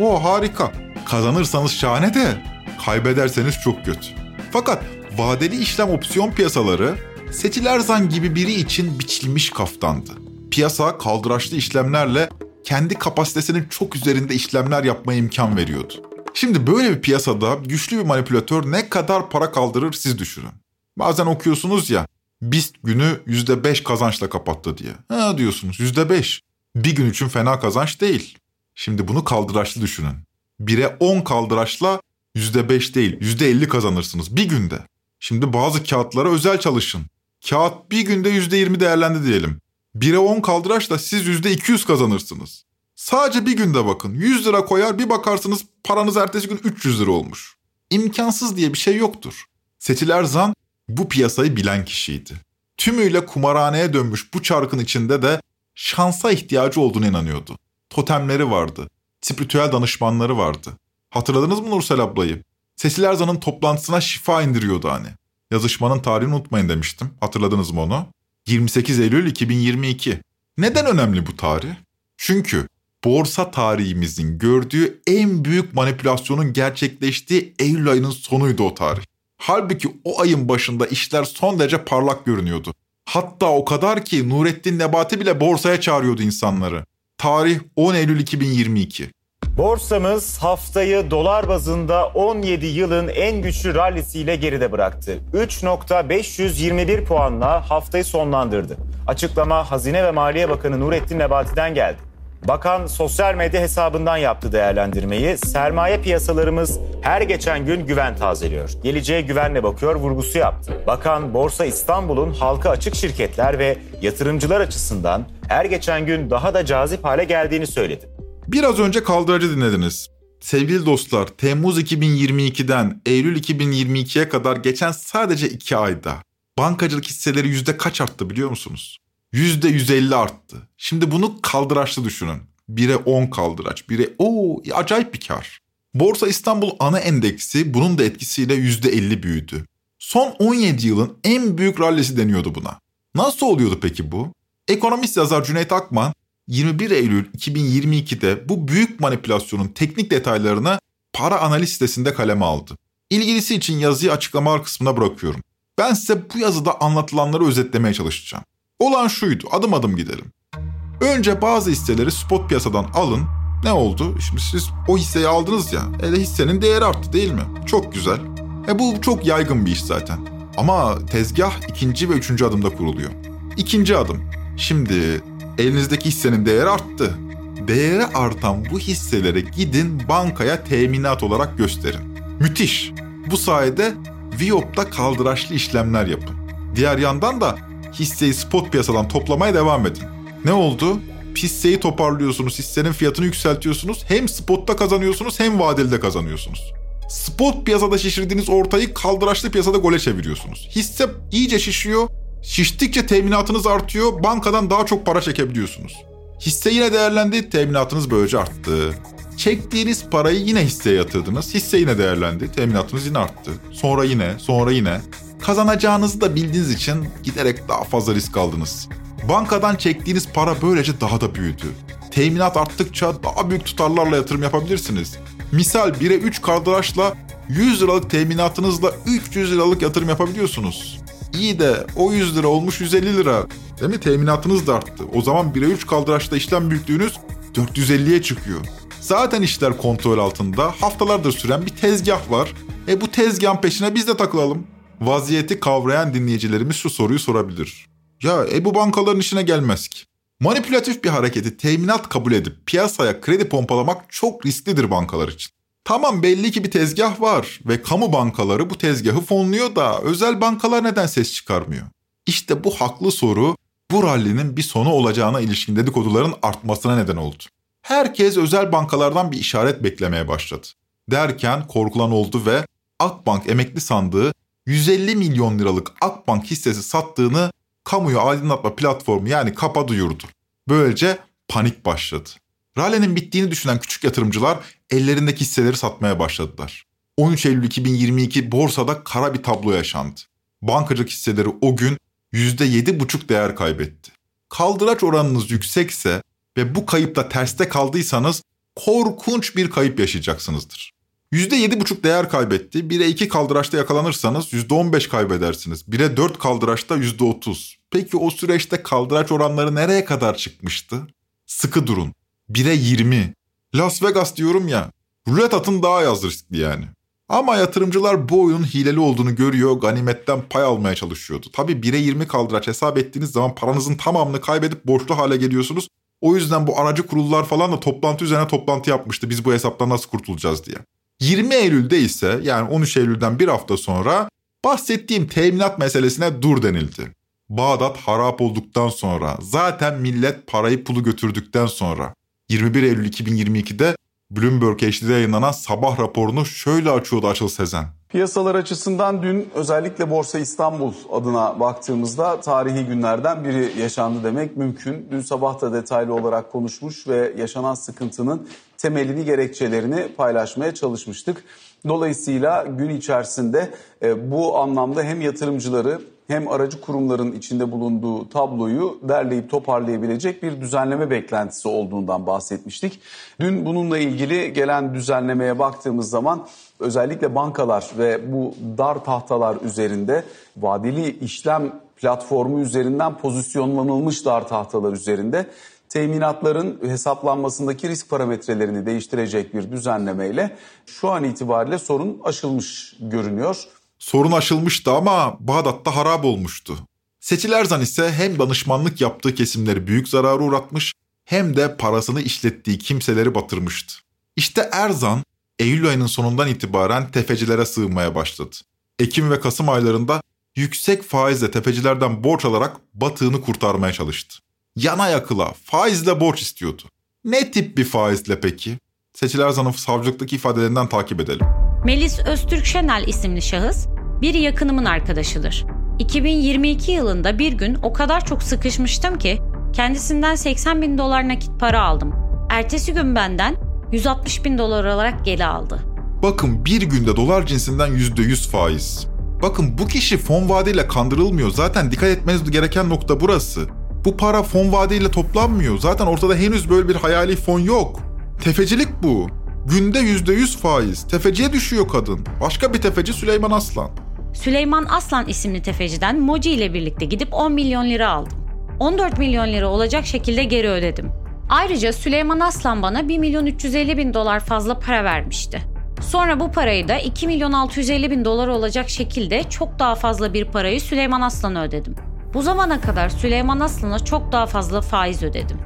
Oo harika. Kazanırsanız şahane de kaybederseniz çok kötü. Fakat vadeli işlem opsiyon piyasaları Seçil Erzan gibi biri için biçilmiş kaftandı. Piyasa kaldıraçlı işlemlerle kendi kapasitesinin çok üzerinde işlemler yapmaya imkan veriyordu. Şimdi böyle bir piyasada güçlü bir manipülatör ne kadar para kaldırır siz düşünün. Bazen okuyorsunuz ya BIST günü %5 kazançla kapattı diye. Ha diyorsunuz %5. Bir gün için fena kazanç değil. Şimdi bunu kaldıraçlı düşünün. 1'e 10 kaldıraçla %5 değil %50 kazanırsınız bir günde. Şimdi bazı kağıtlara özel çalışın. Kağıt bir günde %20 değerlendi diyelim. 1'e 10 kaldıraçla siz %200 kazanırsınız. Sadece bir günde bakın. 100 lira koyar bir bakarsınız paranız ertesi gün 300 lira olmuş. İmkansız diye bir şey yoktur. Seçil Erzan bu piyasayı bilen kişiydi. Tümüyle kumarhaneye dönmüş bu çarkın içinde de şansa ihtiyacı olduğunu inanıyordu. Totemleri vardı. Spiritüel danışmanları vardı. Hatırladınız mı Nursel ablayı? Sesil Erzan'ın toplantısına şifa indiriyordu hani. Yazışmanın tarihini unutmayın demiştim. Hatırladınız mı onu? 28 Eylül 2022. Neden önemli bu tarih? Çünkü borsa tarihimizin gördüğü en büyük manipülasyonun gerçekleştiği Eylül ayının sonuydu o tarih. Halbuki o ayın başında işler son derece parlak görünüyordu. Hatta o kadar ki Nurettin Nebati bile borsaya çağırıyordu insanları. Tarih 10 Eylül 2022. Borsamız haftayı dolar bazında 17 yılın en güçlü rallisiyle geride bıraktı. 3.521 puanla haftayı sonlandırdı. Açıklama Hazine ve Maliye Bakanı Nurettin Nebati'den geldi. Bakan sosyal medya hesabından yaptı değerlendirmeyi. Sermaye piyasalarımız her geçen gün güven tazeliyor. Geleceğe güvenle bakıyor vurgusu yaptı. Bakan Borsa İstanbul'un halka açık şirketler ve yatırımcılar açısından her geçen gün daha da cazip hale geldiğini söyledi. Biraz önce kaldıracı dinlediniz. Sevgili dostlar, Temmuz 2022'den Eylül 2022'ye kadar geçen sadece 2 ayda bankacılık hisseleri yüzde kaç arttı biliyor musunuz? Yüzde 150 arttı. Şimdi bunu kaldıraçlı düşünün. 1'e 10 kaldıraç, 1'e o acayip bir kar. Borsa İstanbul ana endeksi bunun da etkisiyle yüzde 50 büyüdü. Son 17 yılın en büyük rallisi deniyordu buna. Nasıl oluyordu peki bu? Ekonomist yazar Cüneyt Akman 21 Eylül 2022'de bu büyük manipülasyonun teknik detaylarını para analiz sitesinde kaleme aldı. İlgilisi için yazıyı açıklamalar kısmına bırakıyorum. Ben size bu yazıda anlatılanları özetlemeye çalışacağım. Olan şuydu, adım adım gidelim. Önce bazı hisseleri spot piyasadan alın. Ne oldu? Şimdi siz o hisseyi aldınız ya, e hissenin değeri arttı değil mi? Çok güzel. E bu çok yaygın bir iş zaten. Ama tezgah ikinci ve üçüncü adımda kuruluyor. İkinci adım. Şimdi elinizdeki hissenin değeri arttı. Değeri artan bu hisselere gidin bankaya teminat olarak gösterin. Müthiş. Bu sayede Viop'ta kaldıraçlı işlemler yapın. Diğer yandan da hisseyi spot piyasadan toplamaya devam edin. Ne oldu? Hisseyi toparlıyorsunuz, hissenin fiyatını yükseltiyorsunuz. Hem spotta kazanıyorsunuz hem vadeli de kazanıyorsunuz. Spot piyasada şişirdiğiniz ortayı kaldıraçlı piyasada gole çeviriyorsunuz. Hisse iyice şişiyor, şiştikçe teminatınız artıyor, bankadan daha çok para çekebiliyorsunuz. Hisse yine değerlendi, teminatınız böylece arttı. Çektiğiniz parayı yine hisseye yatırdınız, hisse yine değerlendi, teminatınız yine arttı. Sonra yine, sonra yine. Kazanacağınızı da bildiğiniz için giderek daha fazla risk aldınız. Bankadan çektiğiniz para böylece daha da büyüdü. Teminat arttıkça daha büyük tutarlarla yatırım yapabilirsiniz. Misal 1'e 3 kaldıraçla 100 liralık teminatınızla 300 liralık yatırım yapabiliyorsunuz. İyi de o 100 lira olmuş 150 lira. Değil mi? Teminatınız da arttı. O zaman 1'e 3 kaldıraçta işlem büyüklüğünüz 450'ye çıkıyor. Zaten işler kontrol altında haftalardır süren bir tezgah var. E bu tezgahın peşine biz de takılalım. Vaziyeti kavrayan dinleyicilerimiz şu soruyu sorabilir. Ya e bu bankaların işine gelmez ki. Manipülatif bir hareketi teminat kabul edip piyasaya kredi pompalamak çok risklidir bankalar için. Tamam belli ki bir tezgah var ve kamu bankaları bu tezgahı fonluyor da özel bankalar neden ses çıkarmıyor? İşte bu haklı soru bu rallinin bir sonu olacağına ilişkin dedikoduların artmasına neden oldu. Herkes özel bankalardan bir işaret beklemeye başladı. Derken korkulan oldu ve Akbank emekli sandığı 150 milyon liralık Akbank hissesi sattığını kamuyu aydınlatma platformu yani KAP'a duyurdu. Böylece panik başladı. Rally'nin bittiğini düşünen küçük yatırımcılar ellerindeki hisseleri satmaya başladılar. 13 Eylül 2022 borsada kara bir tablo yaşandı. Bankacılık hisseleri o gün %7,5 değer kaybetti. Kaldıraç oranınız yüksekse ve bu kayıpta terste kaldıysanız korkunç bir kayıp yaşayacaksınızdır. %7,5 değer kaybetti. 1'e 2 kaldıraçta yakalanırsanız %15 kaybedersiniz. 1'e 4 kaldıraçta %30. Peki o süreçte kaldıraç oranları nereye kadar çıkmıştı? Sıkı durun. 1'e 20. Las Vegas diyorum ya. Rulet atın daha az riskli yani. Ama yatırımcılar bu oyunun hileli olduğunu görüyor, ganimetten pay almaya çalışıyordu. Tabii 1'e 20 kaldıraç hesap ettiğiniz zaman paranızın tamamını kaybedip borçlu hale geliyorsunuz. O yüzden bu aracı kurullar falan da toplantı üzerine toplantı yapmıştı. Biz bu hesaptan nasıl kurtulacağız diye. 20 Eylül'de ise yani 13 Eylül'den bir hafta sonra bahsettiğim teminat meselesine dur denildi. Bağdat harap olduktan sonra zaten millet parayı pulu götürdükten sonra 21 Eylül 2022'de Bloomberg HD'de yayınlanan sabah raporunu şöyle açıyordu Açıl Sezen. Piyasalar açısından dün özellikle Borsa İstanbul adına baktığımızda tarihi günlerden biri yaşandı demek mümkün. Dün sabah da detaylı olarak konuşmuş ve yaşanan sıkıntının temelini, gerekçelerini paylaşmaya çalışmıştık. Dolayısıyla gün içerisinde bu anlamda hem yatırımcıları hem aracı kurumların içinde bulunduğu tabloyu derleyip toparlayabilecek bir düzenleme beklentisi olduğundan bahsetmiştik. Dün bununla ilgili gelen düzenlemeye baktığımız zaman özellikle bankalar ve bu dar tahtalar üzerinde vadeli işlem platformu üzerinden pozisyonlanılmış dar tahtalar üzerinde teminatların hesaplanmasındaki risk parametrelerini değiştirecek bir düzenlemeyle şu an itibariyle sorun aşılmış görünüyor. Sorun aşılmıştı ama Bağdat'ta harap olmuştu. Seçil Erzan ise hem danışmanlık yaptığı kesimleri büyük zarara uğratmış hem de parasını işlettiği kimseleri batırmıştı. İşte Erzan Eylül ayının sonundan itibaren tefecilere sığınmaya başladı. Ekim ve Kasım aylarında yüksek faizle tefecilerden borç alarak batığını kurtarmaya çalıştı. Yana yakıla faizle borç istiyordu. Ne tip bir faizle peki? Seçil Erzan'ın savcılıktaki ifadelerinden takip edelim. Melis Öztürk Şenel isimli şahıs bir yakınımın arkadaşıdır. 2022 yılında bir gün o kadar çok sıkışmıştım ki kendisinden 80 bin dolar nakit para aldım. Ertesi gün benden 160 bin dolar olarak geri aldı. Bakın bir günde dolar cinsinden %100 faiz. Bakın bu kişi fon vaadiyle kandırılmıyor. Zaten dikkat etmeniz gereken nokta burası. Bu para fon vaadiyle toplanmıyor. Zaten ortada henüz böyle bir hayali fon yok. Tefecilik bu. Günde %100 faiz. Tefeciye düşüyor kadın. Başka bir tefeci Süleyman Aslan. Süleyman Aslan isimli tefeciden Moji ile birlikte gidip 10 milyon lira aldım. 14 milyon lira olacak şekilde geri ödedim. Ayrıca Süleyman Aslan bana 1 milyon 350 bin dolar fazla para vermişti. Sonra bu parayı da 2 milyon 650 bin dolar olacak şekilde çok daha fazla bir parayı Süleyman Aslan'a ödedim. Bu zamana kadar Süleyman Aslan'a çok daha fazla faiz ödedim.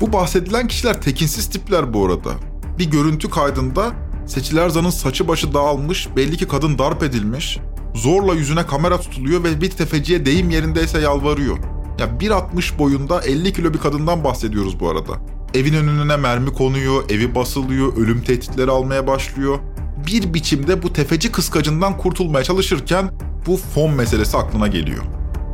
Bu bahsedilen kişiler tekinsiz tipler bu arada. Bir görüntü kaydında Seçil Erzan'ın saçı başı dağılmış, belli ki kadın darp edilmiş. Zorla yüzüne kamera tutuluyor ve bir tefeciye deyim yerindeyse yalvarıyor. Ya 1.60 boyunda 50 kilo bir kadından bahsediyoruz bu arada. Evin önüne mermi konuyor, evi basılıyor, ölüm tehditleri almaya başlıyor. Bir biçimde bu tefeci kıskacından kurtulmaya çalışırken bu fon meselesi aklına geliyor.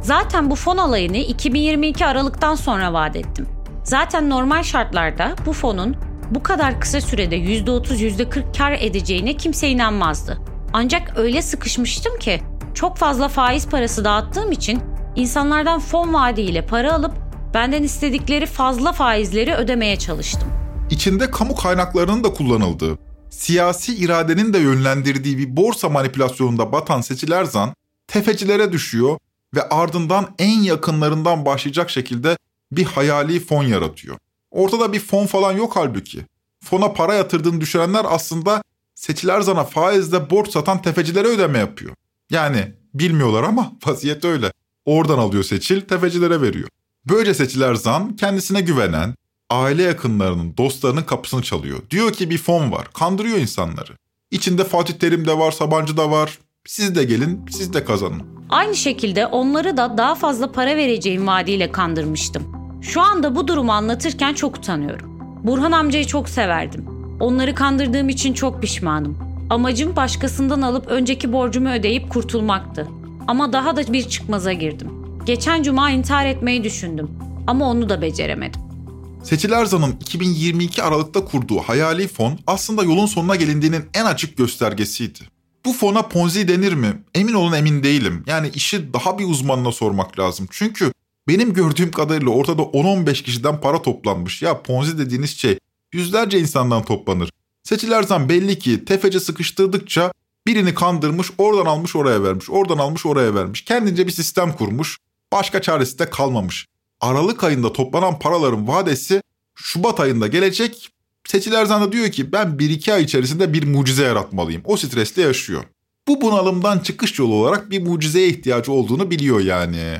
Zaten bu fon olayını 2022 Aralık'tan sonra vaat ettim. Zaten normal şartlarda bu fonun bu kadar kısa sürede %30 %40 kar edeceğine kimse inanmazdı. Ancak öyle sıkışmıştım ki çok fazla faiz parası dağıttığım için insanlardan fon vaadiyle para alıp benden istedikleri fazla faizleri ödemeye çalıştım. İçinde kamu kaynaklarının da kullanıldığı, siyasi iradenin de yönlendirdiği bir borsa manipülasyonunda batan Seçil Erzan, tefecilere düşüyor ve ardından en yakınlarından başlayacak şekilde bir hayali fon yaratıyor. Ortada bir fon falan yok halbuki. Fona para yatırdığını düşünenler aslında Seçil Erzan'a faizle borç satan tefecilere ödeme yapıyor. Yani bilmiyorlar ama vaziyet öyle. Oradan alıyor Seçil, tefecilere veriyor. Böylece Seçil Erzan kendisine güvenen, aile yakınlarının, dostlarının kapısını çalıyor. Diyor ki bir fon var, kandırıyor insanları. İçinde Fatih Terim de var, Sabancı da var. Siz de gelin, siz de kazanın. Aynı şekilde onları da daha fazla para vereceğim vaadiyle kandırmıştım. Şu anda bu durumu anlatırken çok utanıyorum. Burhan amcayı çok severdim. Onları kandırdığım için çok pişmanım. Amacım başkasından alıp önceki borcumu ödeyip kurtulmaktı. Ama daha da bir çıkmaza girdim. Geçen cuma intihar etmeyi düşündüm. Ama onu da beceremedim. Seçil Erzan'ın 2022 Aralık'ta kurduğu hayali fon aslında yolun sonuna gelindiğinin en açık göstergesiydi. Bu fona Ponzi denir mi? Emin olun emin değilim. Yani işi daha bir uzmanına sormak lazım. Çünkü benim gördüğüm kadarıyla ortada 10-15 kişiden para toplanmış. Ya Ponzi dediğiniz şey yüzlerce insandan toplanır. Seçil Erzan belli ki tefeci sıkıştırdıkça birini kandırmış, oradan almış oraya vermiş, oradan almış oraya vermiş. Kendince bir sistem kurmuş. Başka çaresi de kalmamış. Aralık ayında toplanan paraların vadesi Şubat ayında gelecek. Seçil Erzan da diyor ki ben 1-2 ay içerisinde bir mucize yaratmalıyım. O stresle yaşıyor. Bu bunalımdan çıkış yolu olarak bir mucizeye ihtiyacı olduğunu biliyor yani.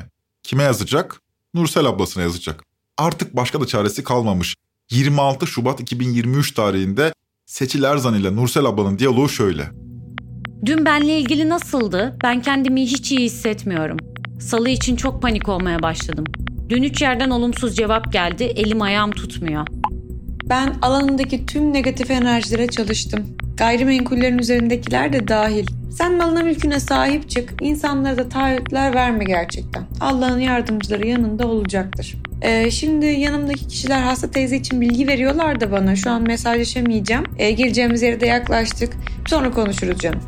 Kime yazacak? Nursel ablasına yazacak. Artık başka da çaresi kalmamış. 26 Şubat 2023 tarihinde Seçil Erzan ile Nursel ablanın diyaloğu şöyle. Dün benle ilgili nasıldı? Ben kendimi hiç iyi hissetmiyorum. Salı için çok panik olmaya başladım. Dün üç yerden olumsuz cevap geldi. Elim ayağım tutmuyor. Ben alanındaki tüm negatif enerjilere çalıştım. Gayrimenkullerin üzerindekiler de dahil. Sen malına mülküne sahip çık. İnsanlara da taahhütler verme gerçekten. Allah'ın yardımcıları yanında olacaktır. Ee, şimdi yanımdaki kişiler hasta teyze için bilgi veriyorlar da bana. Şu an mesajlaşamayacağım. Ee, gireceğimiz yere de yaklaştık. Sonra konuşuruz canım.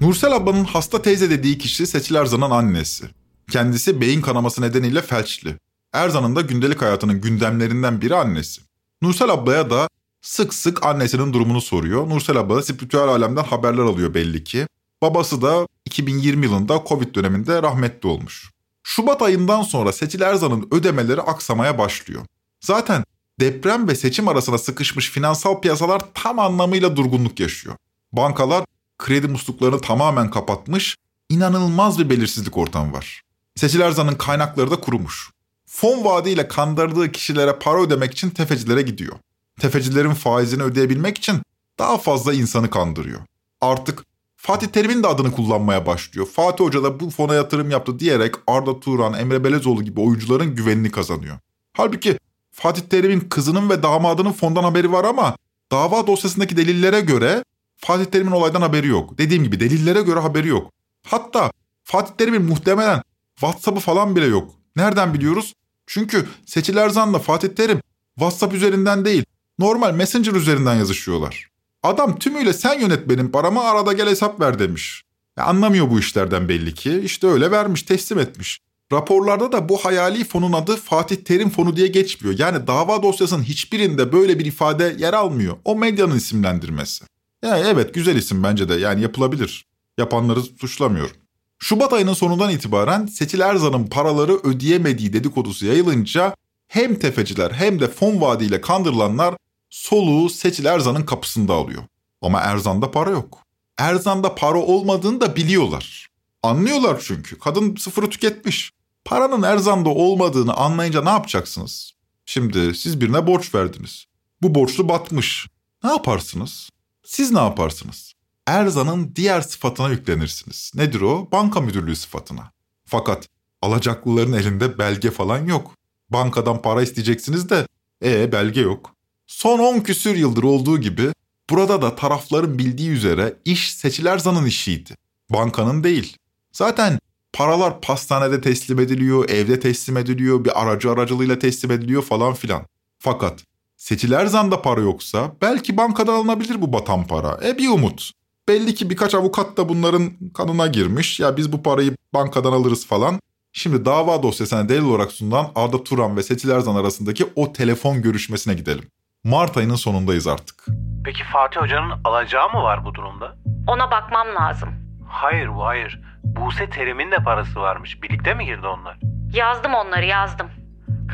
Nursel ablanın hasta teyze dediği kişi Seçil Erzan'ın annesi. Kendisi beyin kanaması nedeniyle felçli. Erzan'ın da gündelik hayatının gündemlerinden biri annesi. Nursel ablaya da sık sık annesinin durumunu soruyor. Nursel abla da spiritüel alemden haberler alıyor belli ki. Babası da 2020 yılında Covid döneminde rahmetli olmuş. Şubat ayından sonra Seçil Erzan'ın ödemeleri aksamaya başlıyor. Zaten deprem ve seçim arasına sıkışmış finansal piyasalar tam anlamıyla durgunluk yaşıyor. Bankalar kredi musluklarını tamamen kapatmış, inanılmaz bir belirsizlik ortamı var. Seçil Erzan'ın kaynakları da kurumuş. Fon vaadiyle kandırdığı kişilere para ödemek için tefecilere gidiyor. Tefecilerin faizini ödeyebilmek için daha fazla insanı kandırıyor. Artık Fatih Terim'in de adını kullanmaya başlıyor. Fatih Hoca da bu fona yatırım yaptı diyerek Arda Turan, Emre Belezoğlu gibi oyuncuların güvenini kazanıyor. Halbuki Fatih Terim'in kızının ve damadının fondan haberi var ama dava dosyasındaki delillere göre Fatih Terim'in olaydan haberi yok. Dediğim gibi delillere göre haberi yok. Hatta Fatih Terim'in muhtemelen WhatsApp'ı falan bile yok. Nereden biliyoruz? Çünkü Seçil Erzan'la Fatih Terim WhatsApp üzerinden değil, normal Messenger üzerinden yazışıyorlar. Adam tümüyle sen yönet benim paramı arada gel hesap ver demiş. Ya anlamıyor bu işlerden belli ki. İşte öyle vermiş, teslim etmiş. Raporlarda da bu hayali fonun adı Fatih Terim Fonu diye geçmiyor. Yani dava dosyasının hiçbirinde böyle bir ifade yer almıyor. O medyanın isimlendirmesi. Yani evet güzel isim bence de yani yapılabilir. Yapanları suçlamıyorum. Şubat ayının sonundan itibaren Seçil Erzan'ın paraları ödeyemediği dedikodusu yayılınca hem tefeciler hem de fon vaadiyle kandırılanlar soluğu Seçil Erzan'ın kapısında alıyor. Ama Erzan'da para yok. Erzan'da para olmadığını da biliyorlar. Anlıyorlar çünkü. Kadın sıfırı tüketmiş. Paranın Erzan'da olmadığını anlayınca ne yapacaksınız? Şimdi siz birine borç verdiniz. Bu borçlu batmış. Ne yaparsınız? Siz ne yaparsınız? Erzan'ın diğer sıfatına yüklenirsiniz. Nedir o? Banka müdürlüğü sıfatına. Fakat alacaklıların elinde belge falan yok. Bankadan para isteyeceksiniz de e belge yok. Son 10 küsür yıldır olduğu gibi burada da tarafların bildiği üzere iş Seçil Erzan'ın işiydi. Bankanın değil. Zaten paralar pastanede teslim ediliyor, evde teslim ediliyor, bir aracı aracılığıyla teslim ediliyor falan filan. Fakat Seçil Erzan'da para yoksa belki bankadan alınabilir bu batan para. E bir umut. Belli ki birkaç avukat da bunların kanına girmiş. Ya biz bu parayı bankadan alırız falan. Şimdi dava dosyasına delil olarak sunulan Arda Turan ve Seçil Erzan arasındaki o telefon görüşmesine gidelim. Mart ayının sonundayız artık. Peki Fatih Hoca'nın alacağı mı var bu durumda? Ona bakmam lazım. Hayır bu hayır. Buse Terim'in de parası varmış. Birlikte mi girdi onlar? Yazdım onları yazdım.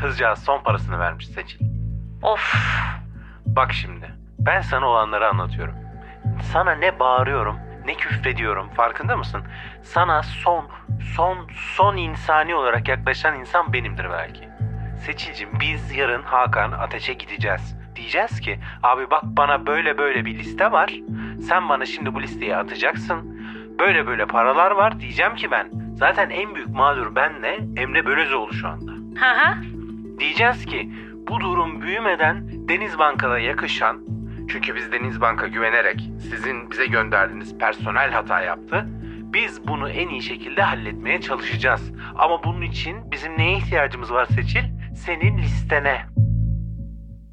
Kızcağız son parasını vermiş Seçil. Of. Bak şimdi. Ben sana olanları anlatıyorum. Sana ne bağırıyorum ne küfrediyorum farkında mısın? Sana son son son insani olarak yaklaşan insan benimdir belki. Seçilcim biz yarın Hakan Ateş'e gideceğiz. Diyeceğiz ki abi bak bana böyle böyle bir liste var. Sen bana şimdi bu listeye atacaksın. Böyle böyle paralar var diyeceğim ki ben. Zaten en büyük mağdur benle Emre Bölezoğlu şu anda. Hı hı. Diyeceğiz ki bu durum büyümeden Deniz Banka'da yakışan çünkü biz Deniz Bank'a güvenerek sizin bize gönderdiğiniz personel hata yaptı. Biz bunu en iyi şekilde halletmeye çalışacağız. Ama bunun için bizim neye ihtiyacımız var Seçil? Senin listene.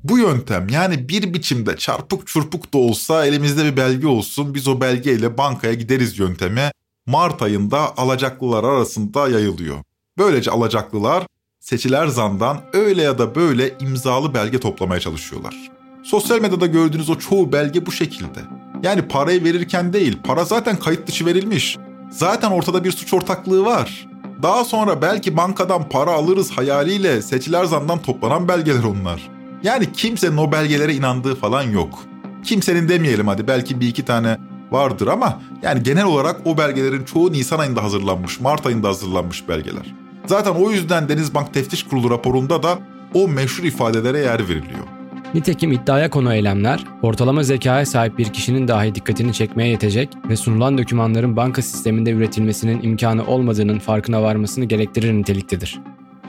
Bu yöntem yani bir biçimde çarpık çurpuk da olsa elimizde bir belge olsun biz o belgeyle bankaya gideriz yöntemi Mart ayında alacaklılar arasında yayılıyor. Böylece alacaklılar Seçiler Zan'dan öyle ya da böyle imzalı belge toplamaya çalışıyorlar. Sosyal medyada gördüğünüz o çoğu belge bu şekilde. Yani parayı verirken değil, para zaten kayıt dışı verilmiş. Zaten ortada bir suç ortaklığı var. Daha sonra belki bankadan para alırız hayaliyle Seçiler Zan'dan toplanan belgeler onlar. Yani kimsenin o belgelere inandığı falan yok. Kimsenin demeyelim hadi belki bir iki tane vardır ama yani genel olarak o belgelerin çoğu Nisan ayında hazırlanmış, Mart ayında hazırlanmış belgeler. Zaten o yüzden Denizbank Teftiş Kurulu raporunda da o meşhur ifadelere yer veriliyor. Nitekim iddiaya konu eylemler, ortalama zekaya sahip bir kişinin dahi dikkatini çekmeye yetecek ve sunulan dokümanların banka sisteminde üretilmesinin imkanı olmadığının farkına varmasını gerektirir niteliktedir.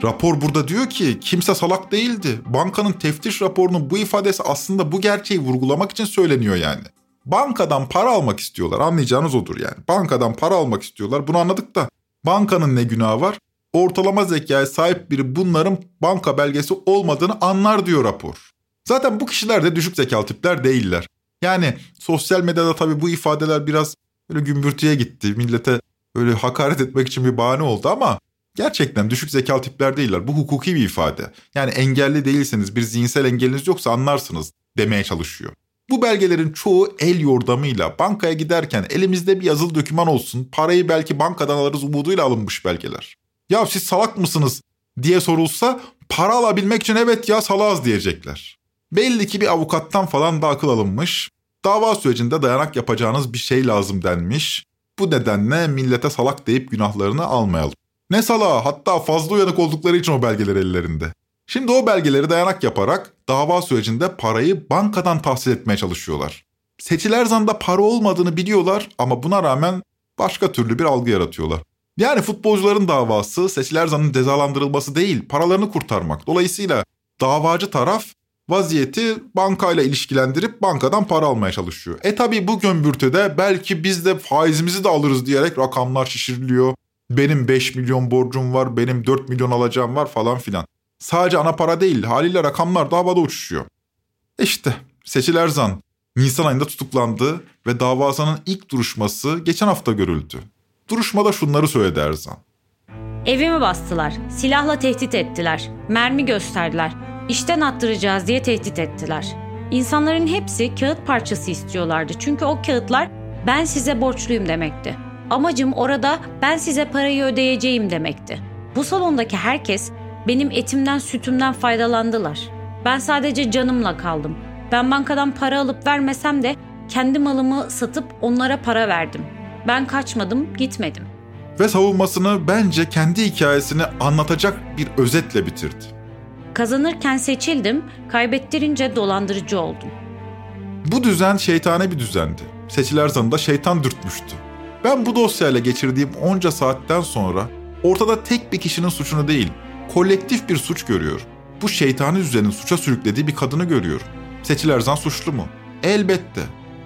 Rapor burada diyor ki kimse salak değildi. Bankanın teftiş raporunun bu ifadesi aslında bu gerçeği vurgulamak için söyleniyor yani. Bankadan para almak istiyorlar anlayacağınız odur yani. Bankadan para almak istiyorlar bunu anladık da bankanın ne günahı var? Ortalama zekaya sahip biri bunların banka belgesi olmadığını anlar diyor rapor. Zaten bu kişiler de düşük zekalı tipler değiller. Yani sosyal medyada tabii bu ifadeler biraz Böyle gümbürtüye gitti. Millete öyle hakaret etmek için bir bahane oldu ama gerçekten düşük zekalı tipler değiller. Bu hukuki bir ifade. Yani engelli değilseniz bir zihinsel engeliniz yoksa anlarsınız demeye çalışıyor. Bu belgelerin çoğu el yordamıyla bankaya giderken elimizde bir yazılı döküman olsun, parayı belki bankadan alırız umuduyla alınmış belgeler. Ya siz salak mısınız diye sorulsa para alabilmek için evet ya salaz diyecekler. Belli ki bir avukattan falan da akıl alınmış. Dava sürecinde dayanak yapacağınız bir şey lazım denmiş. Bu nedenle millete salak deyip günahlarını almayalım. Ne salağı hatta fazla uyanık oldukları için o belgeler ellerinde. Şimdi o belgeleri dayanak yaparak dava sürecinde parayı bankadan tahsil etmeye çalışıyorlar. Seçiler zanda para olmadığını biliyorlar ama buna rağmen başka türlü bir algı yaratıyorlar. Yani futbolcuların davası Seçiler Zan'ın cezalandırılması değil, paralarını kurtarmak. Dolayısıyla davacı taraf vaziyeti bankayla ilişkilendirip bankadan para almaya çalışıyor. E tabi bu gömbürtüde belki biz de faizimizi de alırız diyerek rakamlar şişiriliyor. Benim 5 milyon borcum var, benim 4 milyon alacağım var falan filan. Sadece ana para değil, haliyle rakamlar da havada uçuşuyor. İşte Seçil Erzan Nisan ayında tutuklandı ve davasının ilk duruşması geçen hafta görüldü. Duruşmada şunları söyledi Erzan. Evimi bastılar, silahla tehdit ettiler, mermi gösterdiler, işten attıracağız diye tehdit ettiler. İnsanların hepsi kağıt parçası istiyorlardı çünkü o kağıtlar ben size borçluyum demekti. Amacım orada ben size parayı ödeyeceğim demekti. Bu salondaki herkes benim etimden sütümden faydalandılar. Ben sadece canımla kaldım. Ben bankadan para alıp vermesem de kendi malımı satıp onlara para verdim. Ben kaçmadım, gitmedim. Ve savunmasını bence kendi hikayesini anlatacak bir özetle bitirdi. Kazanırken seçildim, kaybettirince dolandırıcı oldum. Bu düzen şeytane bir düzendi. Seçiler zanında şeytan dürtmüştü. Ben bu dosyayla geçirdiğim onca saatten sonra ortada tek bir kişinin suçunu değil, kolektif bir suç görüyor. Bu şeytani düzenin suça sürüklediği bir kadını görüyor. Seçil Erzan suçlu mu? Elbette.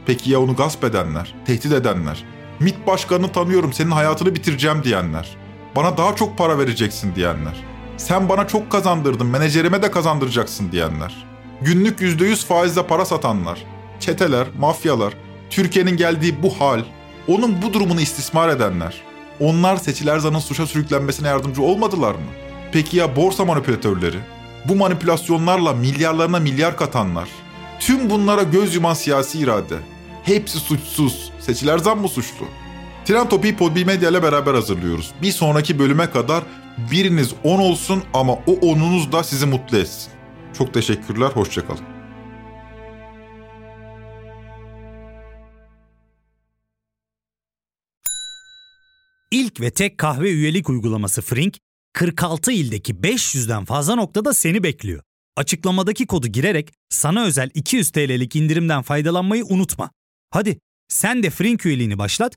Peki ya onu gasp edenler, tehdit edenler? MİT başkanını tanıyorum, senin hayatını bitireceğim diyenler. Bana daha çok para vereceksin diyenler. Sen bana çok kazandırdın, menajerime de kazandıracaksın diyenler. Günlük %100 faizle para satanlar. Çeteler, mafyalar, Türkiye'nin geldiği bu hal, onun bu durumunu istismar edenler. Onlar Seçil Erzan'ın suça sürüklenmesine yardımcı olmadılar mı? Peki ya borsa manipülatörleri? Bu manipülasyonlarla milyarlarına milyar katanlar? Tüm bunlara göz yuman siyasi irade. Hepsi suçsuz. Seçil Erzan mı suçlu? Tren Topi'yi Podbi Medya ile beraber hazırlıyoruz. Bir sonraki bölüme kadar biriniz 10 olsun ama o onunuz da sizi mutlu etsin. Çok teşekkürler, hoşçakalın. İlk ve tek kahve üyelik uygulaması Frink, 46 ildeki 500'den fazla noktada seni bekliyor. Açıklamadaki kodu girerek sana özel 200 TL'lik indirimden faydalanmayı unutma. Hadi sen de Frink üyeliğini başlat,